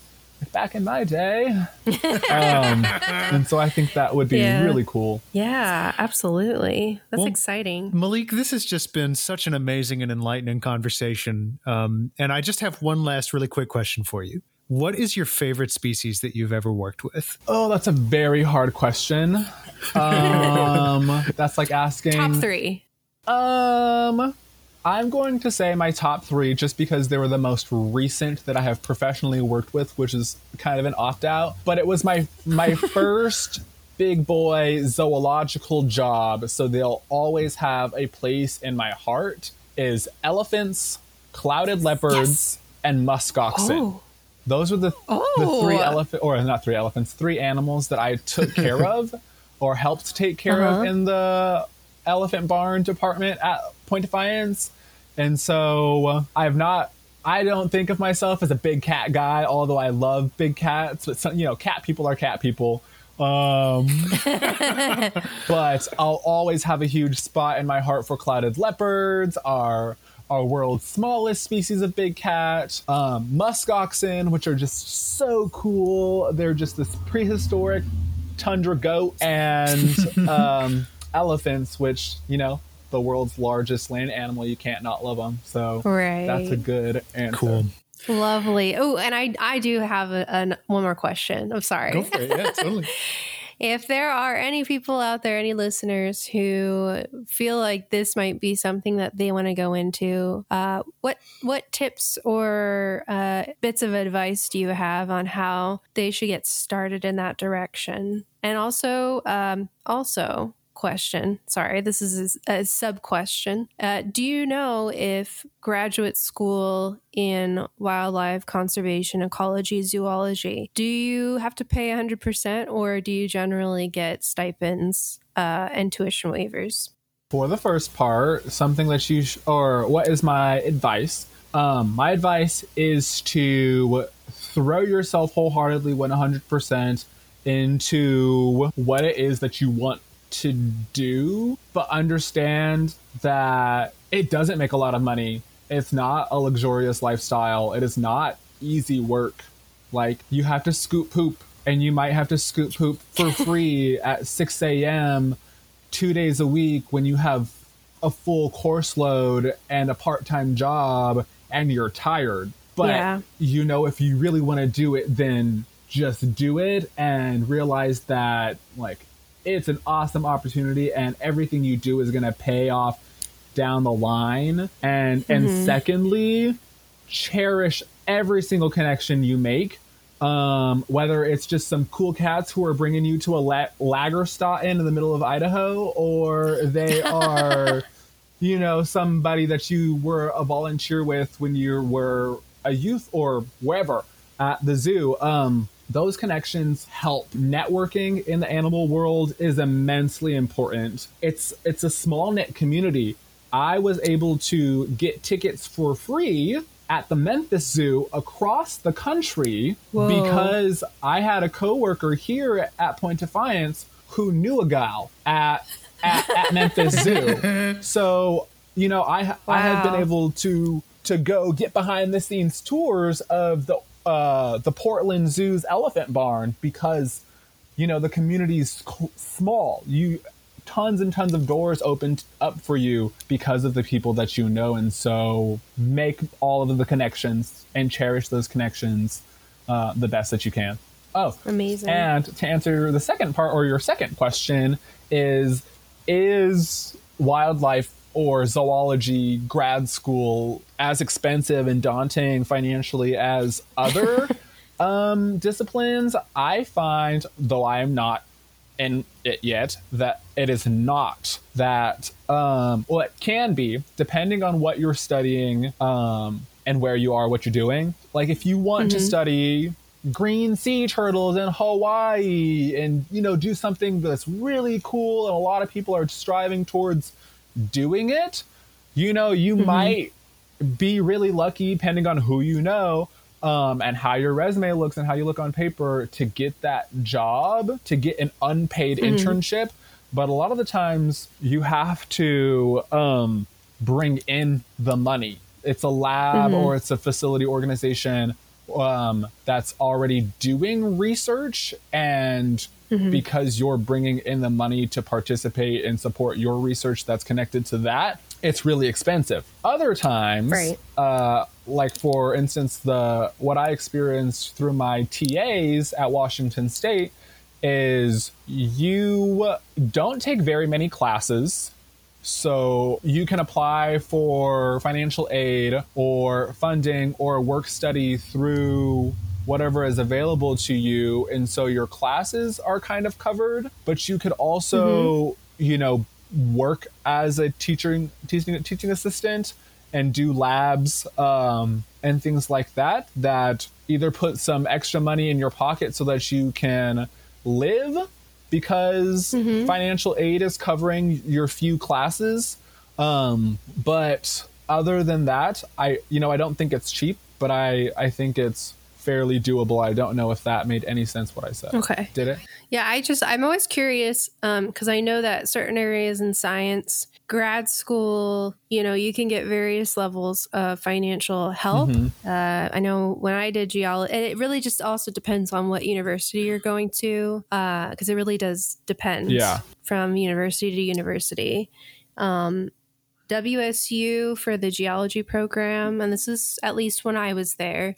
back in my day. um, and so I think that would be yeah. really cool. Yeah, absolutely. That's well, exciting. Malik, this has just been such an amazing and enlightening conversation. Um, and I just have one last really quick question for you. What is your favorite species that you've ever worked with? Oh, that's a very hard question. Um, that's like asking top three. Um, I'm going to say my top three just because they were the most recent that I have professionally worked with, which is kind of an opt out. But it was my my first big boy zoological job, so they'll always have a place in my heart. Is elephants, clouded leopards, yes. and musk oxen. Oh. Those were the, oh. the three elephant or not three elephants, three animals that I took care of or helped take care uh-huh. of in the elephant barn department at Point Defiance. And so uh, I've not I don't think of myself as a big cat guy, although I love big cats. But some, you know, cat people are cat people. Um, but I'll always have a huge spot in my heart for clouded leopards, our our world's smallest species of big cat, um, musk oxen, which are just so cool. They're just this prehistoric tundra goat, and um, elephants, which you know the world's largest land animal. You can't not love them. So right. that's a good answer. Cool. Lovely. Oh, and I I do have a, a, one more question. I'm sorry. Go for it. Yeah, totally. if there are any people out there, any listeners who feel like this might be something that they want to go into, uh, what what tips or uh, bits of advice do you have on how they should get started in that direction? And also, um, also, question. Sorry, this is a, sub question. Uh, do you know if graduate school in wildlife conservation, ecology, zoology, do you have to pay 100% or do you generally get stipends uh, and tuition waivers? For the first part, something that you, sh- or what is my advice? Um, my advice is to throw yourself wholeheartedly 100% into what it is that you want to do, but understand that it doesn't make a lot of money. It's not a luxurious lifestyle. It is not easy work. Like, you have to scoop poop, and you might have to scoop poop for free at 6 a.m. two days a week when you have a full course load and a part time job and you're tired. But yeah. you know, if you really want to do it, then just do it and realize that, like, it's an awesome opportunity and everything you do is going to pay off down the line and mm-hmm. and secondly cherish every single connection you make um, whether it's just some cool cats who are bringing you to a la- Lagerstätten in the middle of Idaho or they are you know somebody that you were a volunteer with when you were a youth or wherever at the zoo um, those connections help. Networking in the animal world is immensely important. It's it's a small knit community. I was able to get tickets for free at the Memphis Zoo across the country Whoa. because I had a coworker here at Point Defiance who knew a gal at at, at Memphis Zoo. So you know, I wow. I had been able to to go get behind the scenes tours of the uh, the Portland Zoo's elephant barn because you know the community's small. You tons and tons of doors opened up for you because of the people that you know, and so make all of the connections and cherish those connections uh, the best that you can. Oh, amazing! And to answer the second part or your second question is is wildlife or zoology grad school as expensive and daunting financially as other um, disciplines? I find, though I am not in it yet, that it is not that. Um, well, it can be depending on what you're studying um, and where you are, what you're doing. Like if you want mm-hmm. to study green sea turtles in Hawaii and you know do something that's really cool and a lot of people are striving towards doing it, you know, you mm-hmm. might be really lucky depending on who you know um, and how your resume looks and how you look on paper to get that job, to get an unpaid mm-hmm. internship. But a lot of the times you have to um, bring in the money. It's a lab mm-hmm. or it's a facility organization um, that's already doing research and mm-hmm. because you're bringing in the money to participate and support your research that's connected to that it's really expensive other times right. uh, like for instance the what i experienced through my tas at washington state is you don't take very many classes so you can apply for financial aid or funding or work study through whatever is available to you. And so your classes are kind of covered, but you could also, mm-hmm. you know, work as a teaching teaching teaching assistant and do labs um, and things like that that either put some extra money in your pocket so that you can live because mm-hmm. financial aid is covering your few classes. Um, but other than that, I you know I don't think it's cheap, but I I think it's fairly doable. I don't know if that made any sense what I said. Okay. Did it? Yeah, I just I'm always curious um cuz I know that certain areas in science grad school, you know, you can get various levels of financial help. Mm-hmm. Uh, I know when I did geology, and it really just also depends on what university you're going to, because uh, it really does depend yeah. from university to university. Um, WSU for the geology program, and this is at least when I was there.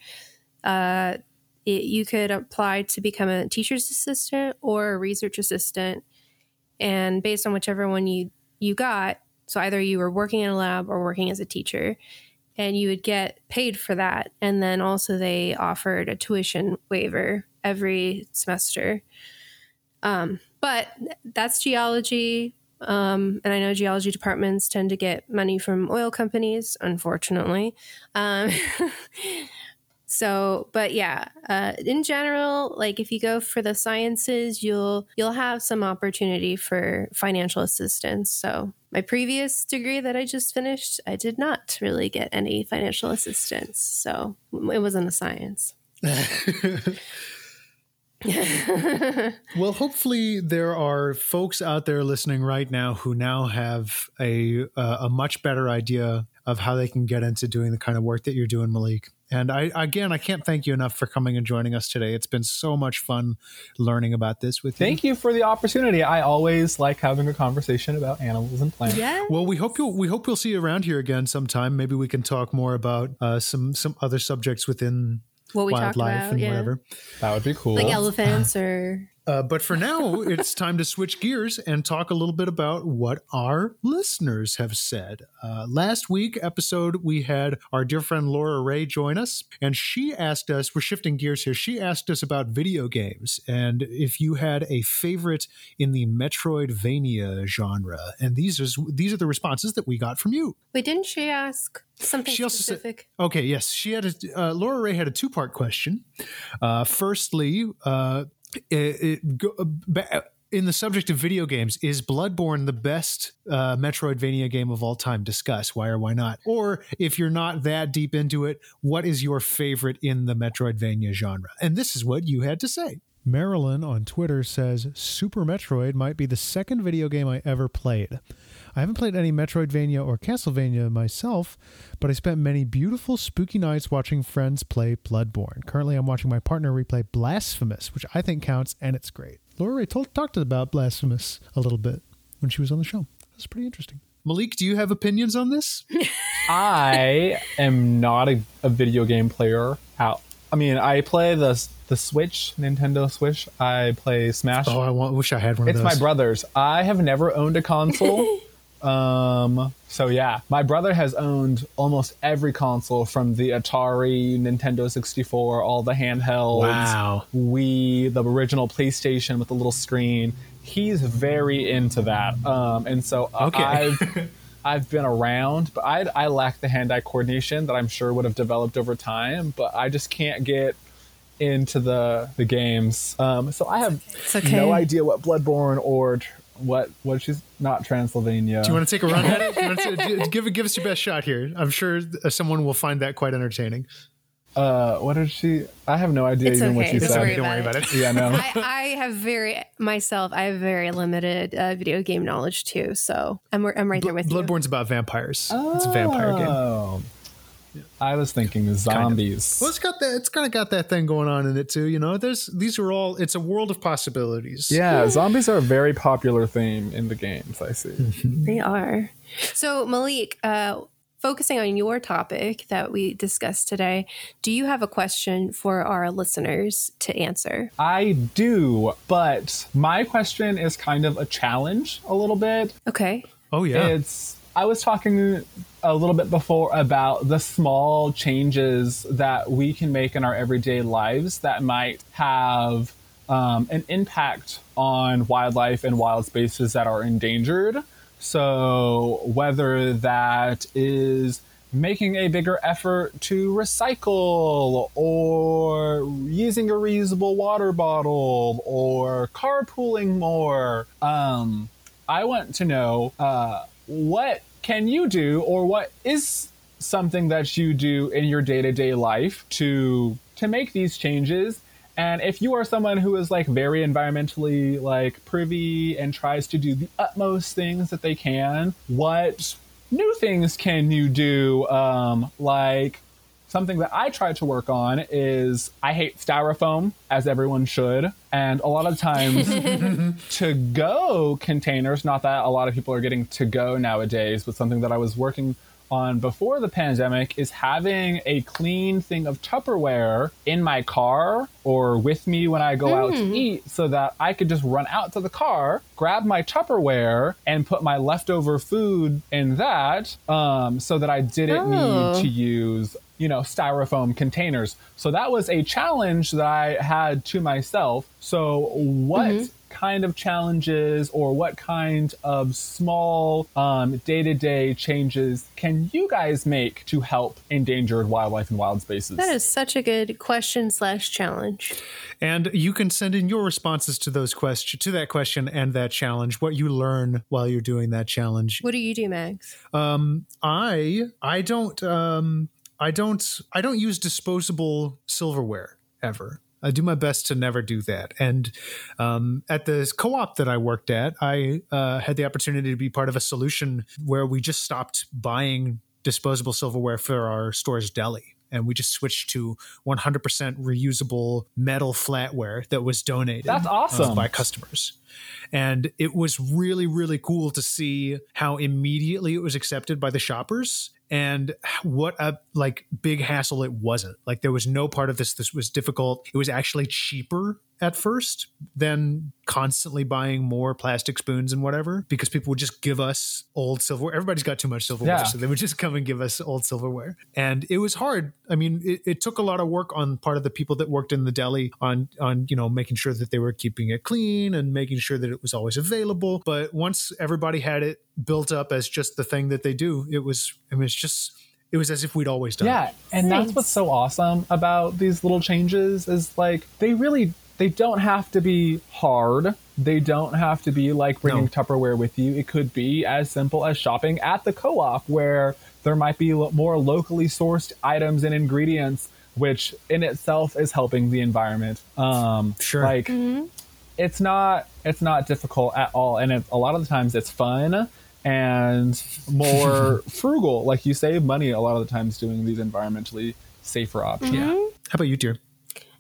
Uh, it, you could apply to become a teacher's assistant or a research assistant, and based on whichever one you you got. So either you were working in a lab or working as a teacher, and you would get paid for that. And then also they offered a tuition waiver every semester. Um, but that's geology. Um, and I know geology departments tend to get money from oil companies, unfortunately. Um, So, but yeah, uh, in general, like if you go for the sciences, you'll you'll have some opportunity for financial assistance. So, my previous degree that I just finished, I did not really get any financial assistance. So, it wasn't a science. well, hopefully there are folks out there listening right now who now have a uh, a much better idea of how they can get into doing the kind of work that you're doing, Malik. And I again, I can't thank you enough for coming and joining us today. It's been so much fun learning about this with you. Thank you for the opportunity. I always like having a conversation about animals and plants. Yes. Well, we hope you'll we hope we'll see you around here again sometime. Maybe we can talk more about uh, some some other subjects within what we wildlife about, and yeah. whatever. That would be cool. Like elephants or uh, but for now, it's time to switch gears and talk a little bit about what our listeners have said. Uh, last week episode, we had our dear friend Laura Ray join us, and she asked us. We're shifting gears here. She asked us about video games and if you had a favorite in the Metroidvania genre. And these are these are the responses that we got from you. Wait, didn't she ask something she also specific? Said, okay, yes, she had a uh, Laura Ray had a two part question. Uh, firstly, uh, uh, in the subject of video games, is Bloodborne the best uh, Metroidvania game of all time? Discuss why or why not. Or if you're not that deep into it, what is your favorite in the Metroidvania genre? And this is what you had to say. Marilyn on Twitter says Super Metroid might be the second video game I ever played. I haven't played any Metroidvania or Castlevania myself, but I spent many beautiful, spooky nights watching friends play Bloodborne. Currently, I'm watching my partner replay Blasphemous, which I think counts, and it's great. Laura Ray told, talked about Blasphemous a little bit when she was on the show. That's pretty interesting. Malik, do you have opinions on this? I am not a, a video game player out I mean, I play the the Switch, Nintendo Switch. I play Smash. Oh, I want, wish I had one it's of those. my brother's. I have never owned a console. um, so yeah, my brother has owned almost every console from the Atari, Nintendo 64, all the handhelds, Wow. Wii, the original PlayStation with the little screen. He's very into that. Um, and so Okay. I've I've been around, but I I lack the hand-eye coordination that I'm sure would have developed over time, but I just can't get into the the games. Um, so I have It's okay. no idea what Bloodborne or what what she's not Transylvania. Do you want to take a run at it? You want to, do- give give us your best shot here. I'm sure uh, someone will find that quite entertaining. uh, what did she? I have no idea It's even what okay. she Don't said. worry Don't worry about about it. it. Yeah, no. I, I have very myself. I have very limited uh, video game knowledge too. So I'm I'm right there with you. Bloodborne's about vampires. It's a vampire game. I was thinking zombies. Well, it's got that. It's kind of got that thing going on in it too. You know, there's these are all. It's a world of possibilities. yeah, zombies are a very popular theme in the games. I see. They are. So Malik, uh, focusing on your topic that we discussed today, do you have a question for our listeners to answer? I do, but my question is kind of a challenge a little bit. Okay. Oh yeah. It's I was talking a little bit before about the small changes that we can make in our everyday lives that might have um, an impact on wildlife and wild spaces that are endangered. So whether that is making a bigger effort to recycle or using a reusable water bottle or carpooling more um, i want to know uh, what can you do or what is something that you do in your day-to-day life to to make these changes? And if you are someone who is like very environmentally like privy and tries to do the utmost things that they can what new things can you do um, like something that I try to work on is I hate styrofoam, as everyone should. And a lot of times, to go containers, not that a lot of people are getting to go nowadays, but something that I was working on before the pandemic is having a clean thing of Tupperware in my car or with me when I go out to eat so that I could just run out to the car, grab my Tupperware, and put my leftover food in that um, so that I didn't Oh. need to use you know styrofoam containers so that was a challenge that i had to myself so what kind of challenges or what kind of small um, day-to-day changes can you guys make to help endangered wildlife and wild spaces That is such a good question slash challenge. And you can send in your responses to those question to that question and that challenge. What you learn while you're doing that challenge. What do you do, Max? Um, I I don't um, I don't I don't use disposable silverware ever. I do my best to never do that. And um, at the co-op that I worked at, I uh, had the opportunity to be part of a solution where we just stopped buying disposable silverware for our store's deli. And we just switched to 100% reusable metal flatware that was donated That's uh, awesome. by customers. And it was really, really cool to see how immediately it was accepted by the shoppers and what a like big hassle it wasn't. Like there was no part of this this was difficult. It was actually cheaper at first than constantly buying more plastic spoons and whatever because people would just give us old silverware. Everybody's got too much silverware, Yeah. so they would just come and give us old silverware. And it was hard. I mean, it, it took a lot of work on part of the people that worked in the deli on on you know making sure that they were keeping it clean and making sure that it was always available. But once everybody had it built up as just the thing that they do, it was it was just it was as if we'd always done. Yeah, and that's what's so awesome about these little changes is like they really they don't have to be hard. They don't have to be like bringing No. Tupperware with you. It could be as simple as shopping at the co-op where there might be more locally sourced items and ingredients which in itself is helping the environment. Um Sure. like it's not it's not difficult at all and it, a lot of the times it's fun and more frugal like you save money a lot of the times doing these environmentally safer options Yeah. How about you, dear?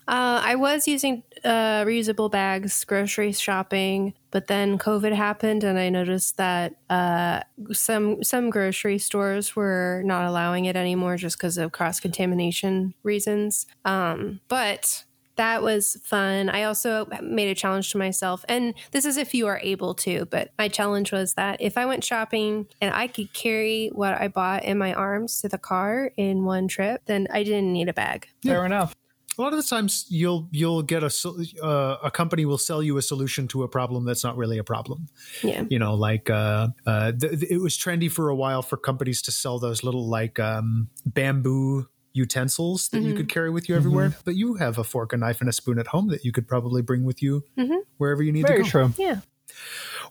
Uh, I was using uh, reusable bags grocery shopping, but then COVID happened, and I noticed that uh, some some grocery stores were not allowing it anymore just because of cross contamination reasons. Um, but that was fun. I also made a challenge to myself, and this is if you are able to, but my challenge was that if I went shopping and I could carry what I bought in my arms to the car in one trip, then I didn't need a bag. Fair enough. A lot of the times, you'll you'll get a uh, a company will sell you a solution to a problem that's not really a problem. Yeah. You know, like uh, uh, th- th- it was trendy for a while for companies to sell those little like um, bamboo utensils that you Mhm. could carry with you everywhere. But you have a fork, a knife, and a spoon at home that you could probably bring with you Mhm. wherever you need Very to go. true. Yeah.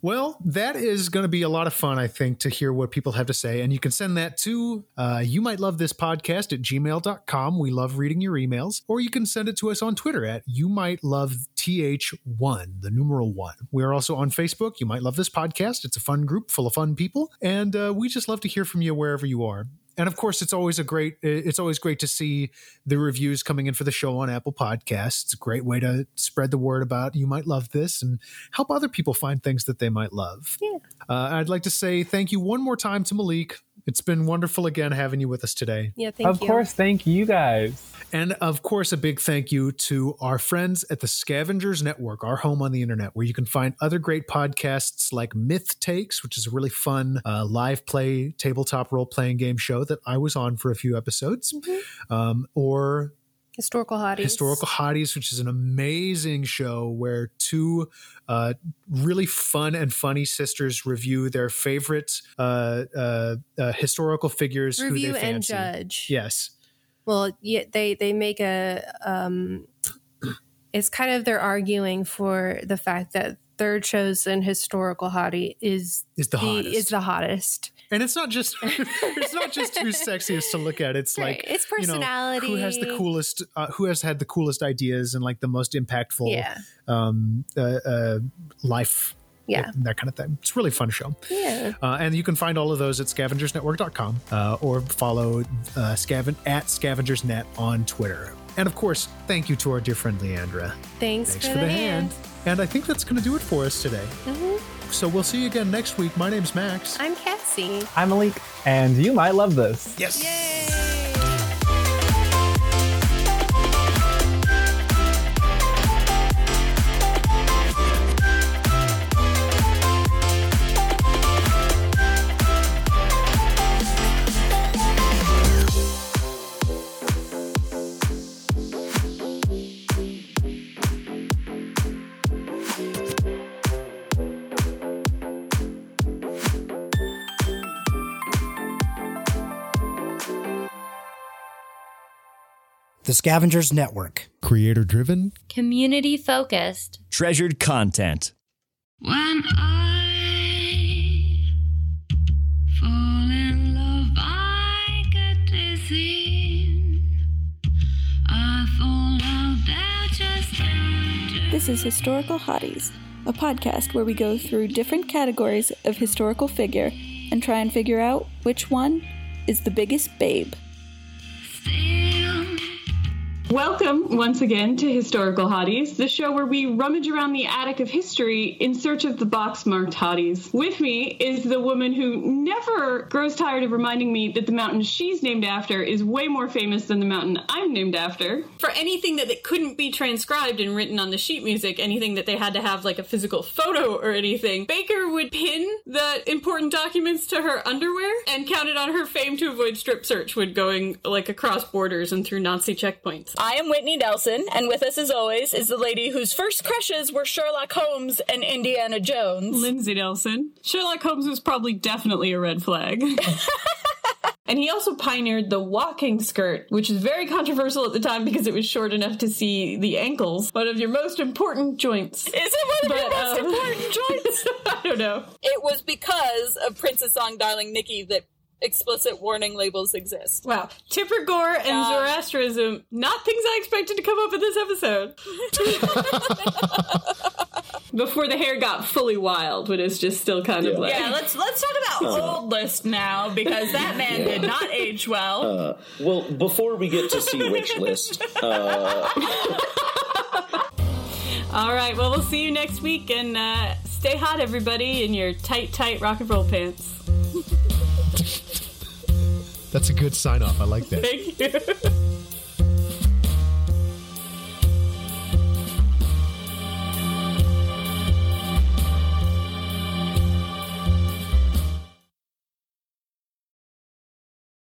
Well, that is going to be a lot of fun, I think, to hear what people have to say. And you can send that to uh, you might love this podcast at gmail.com. We love reading your emails. Or you can send it to us on Twitter at you might love th1, the numeral one. We are also on Facebook. You might love this podcast. It's a fun group full of fun people. And uh, we just love to hear from you wherever you are. And of course, it's always a great. It's always great to see the reviews coming in for the show on Apple Podcasts. It's a great way to spread the word about you might love this and help other people find things that they might love. Yeah. Uh, I'd like to say thank you one more time to Malik. It's been wonderful again having you with us today. Yeah. Thank of you. Of course, thank you guys. And of course, a big thank you to our friends at the Scavengers Network, our home on the internet, where you can find other great podcasts like Myth Takes, which is a really fun uh, live play tabletop role playing game show that I was on for a few episodes, um, or Historical hotties. Historical Hotties, which is an amazing show where two uh, really fun and funny sisters review their favorite uh, uh, uh, historical figures Review who they and judge. Yes. Well, yeah, they they make a um, it's kind of they're arguing for the fact that third chosen historical hottie is Is the hottest. is the hottest. and it's not just it's not just who's sexiest to look at. It's Right. like It's you know, personality. who has the coolest, uh, who has had the coolest ideas and like the most impactful Yeah, um, uh, uh, life. yeah, that kind of thing. It's a really fun show. yeah. Uh, and you can find all of those at scavengersnetwork.com uh, or follow uh, scaven- at scavengersnet on Twitter. And of course, thank you to our dear friend Leandra. Thanks, Thanks for, the hand. And I think that's going to do it for us today. Mhm. So we'll see you again next week. My name's Max. I'm Cassie. I'm Malik, and you might love this. yes. Yay! The Scavengers Network. Creator driven. Community focused. Treasured content. When I fall in love, I get dizzy. I fall out there just This is Historical Hotties, a podcast where we go through different categories of historical figure and try and figure out which one is the biggest babe. Welcome once again to Historical Hotties, the show where we rummage around the attic of history in search of the box marked hotties. With me is the woman who never grows tired of reminding me that the mountain she's named after is way more famous than the mountain I'm named after. for anything that, that couldn't be transcribed and written on the sheet music, anything that they had to have like a physical photo or anything, Baker would pin the important documents to her underwear and counted on her fame to avoid strip search when going like across borders and through Nazi checkpoints. I am Whitney Nelson, and with us as always is the lady whose first crushes were Sherlock Holmes and Indiana Jones. Lindsay Nelson. Sherlock Holmes was probably definitely a red flag. And he also pioneered the walking skirt, which is very controversial at the time because it was short enough to see the ankles, one of your most important joints. Is it one of your most um, important joints? I don't know. It was because of Prince's Song Darling Nikki that explicit warning labels exist. Wow. Tipper Gore and um, Zoroastrianism, not things I expected to come up in this episode. Before the hair got fully wild, but it's just still kind yeah. of like yeah. Let's let's talk about uh, old list now because that man yeah. did not age well. Uh, well, before we get to see which list. Uh... All right. Well, we'll see you next week, and uh, stay hot, everybody, in your tight, tight rock and roll pants. That's a good sign off. I like that. Thank you.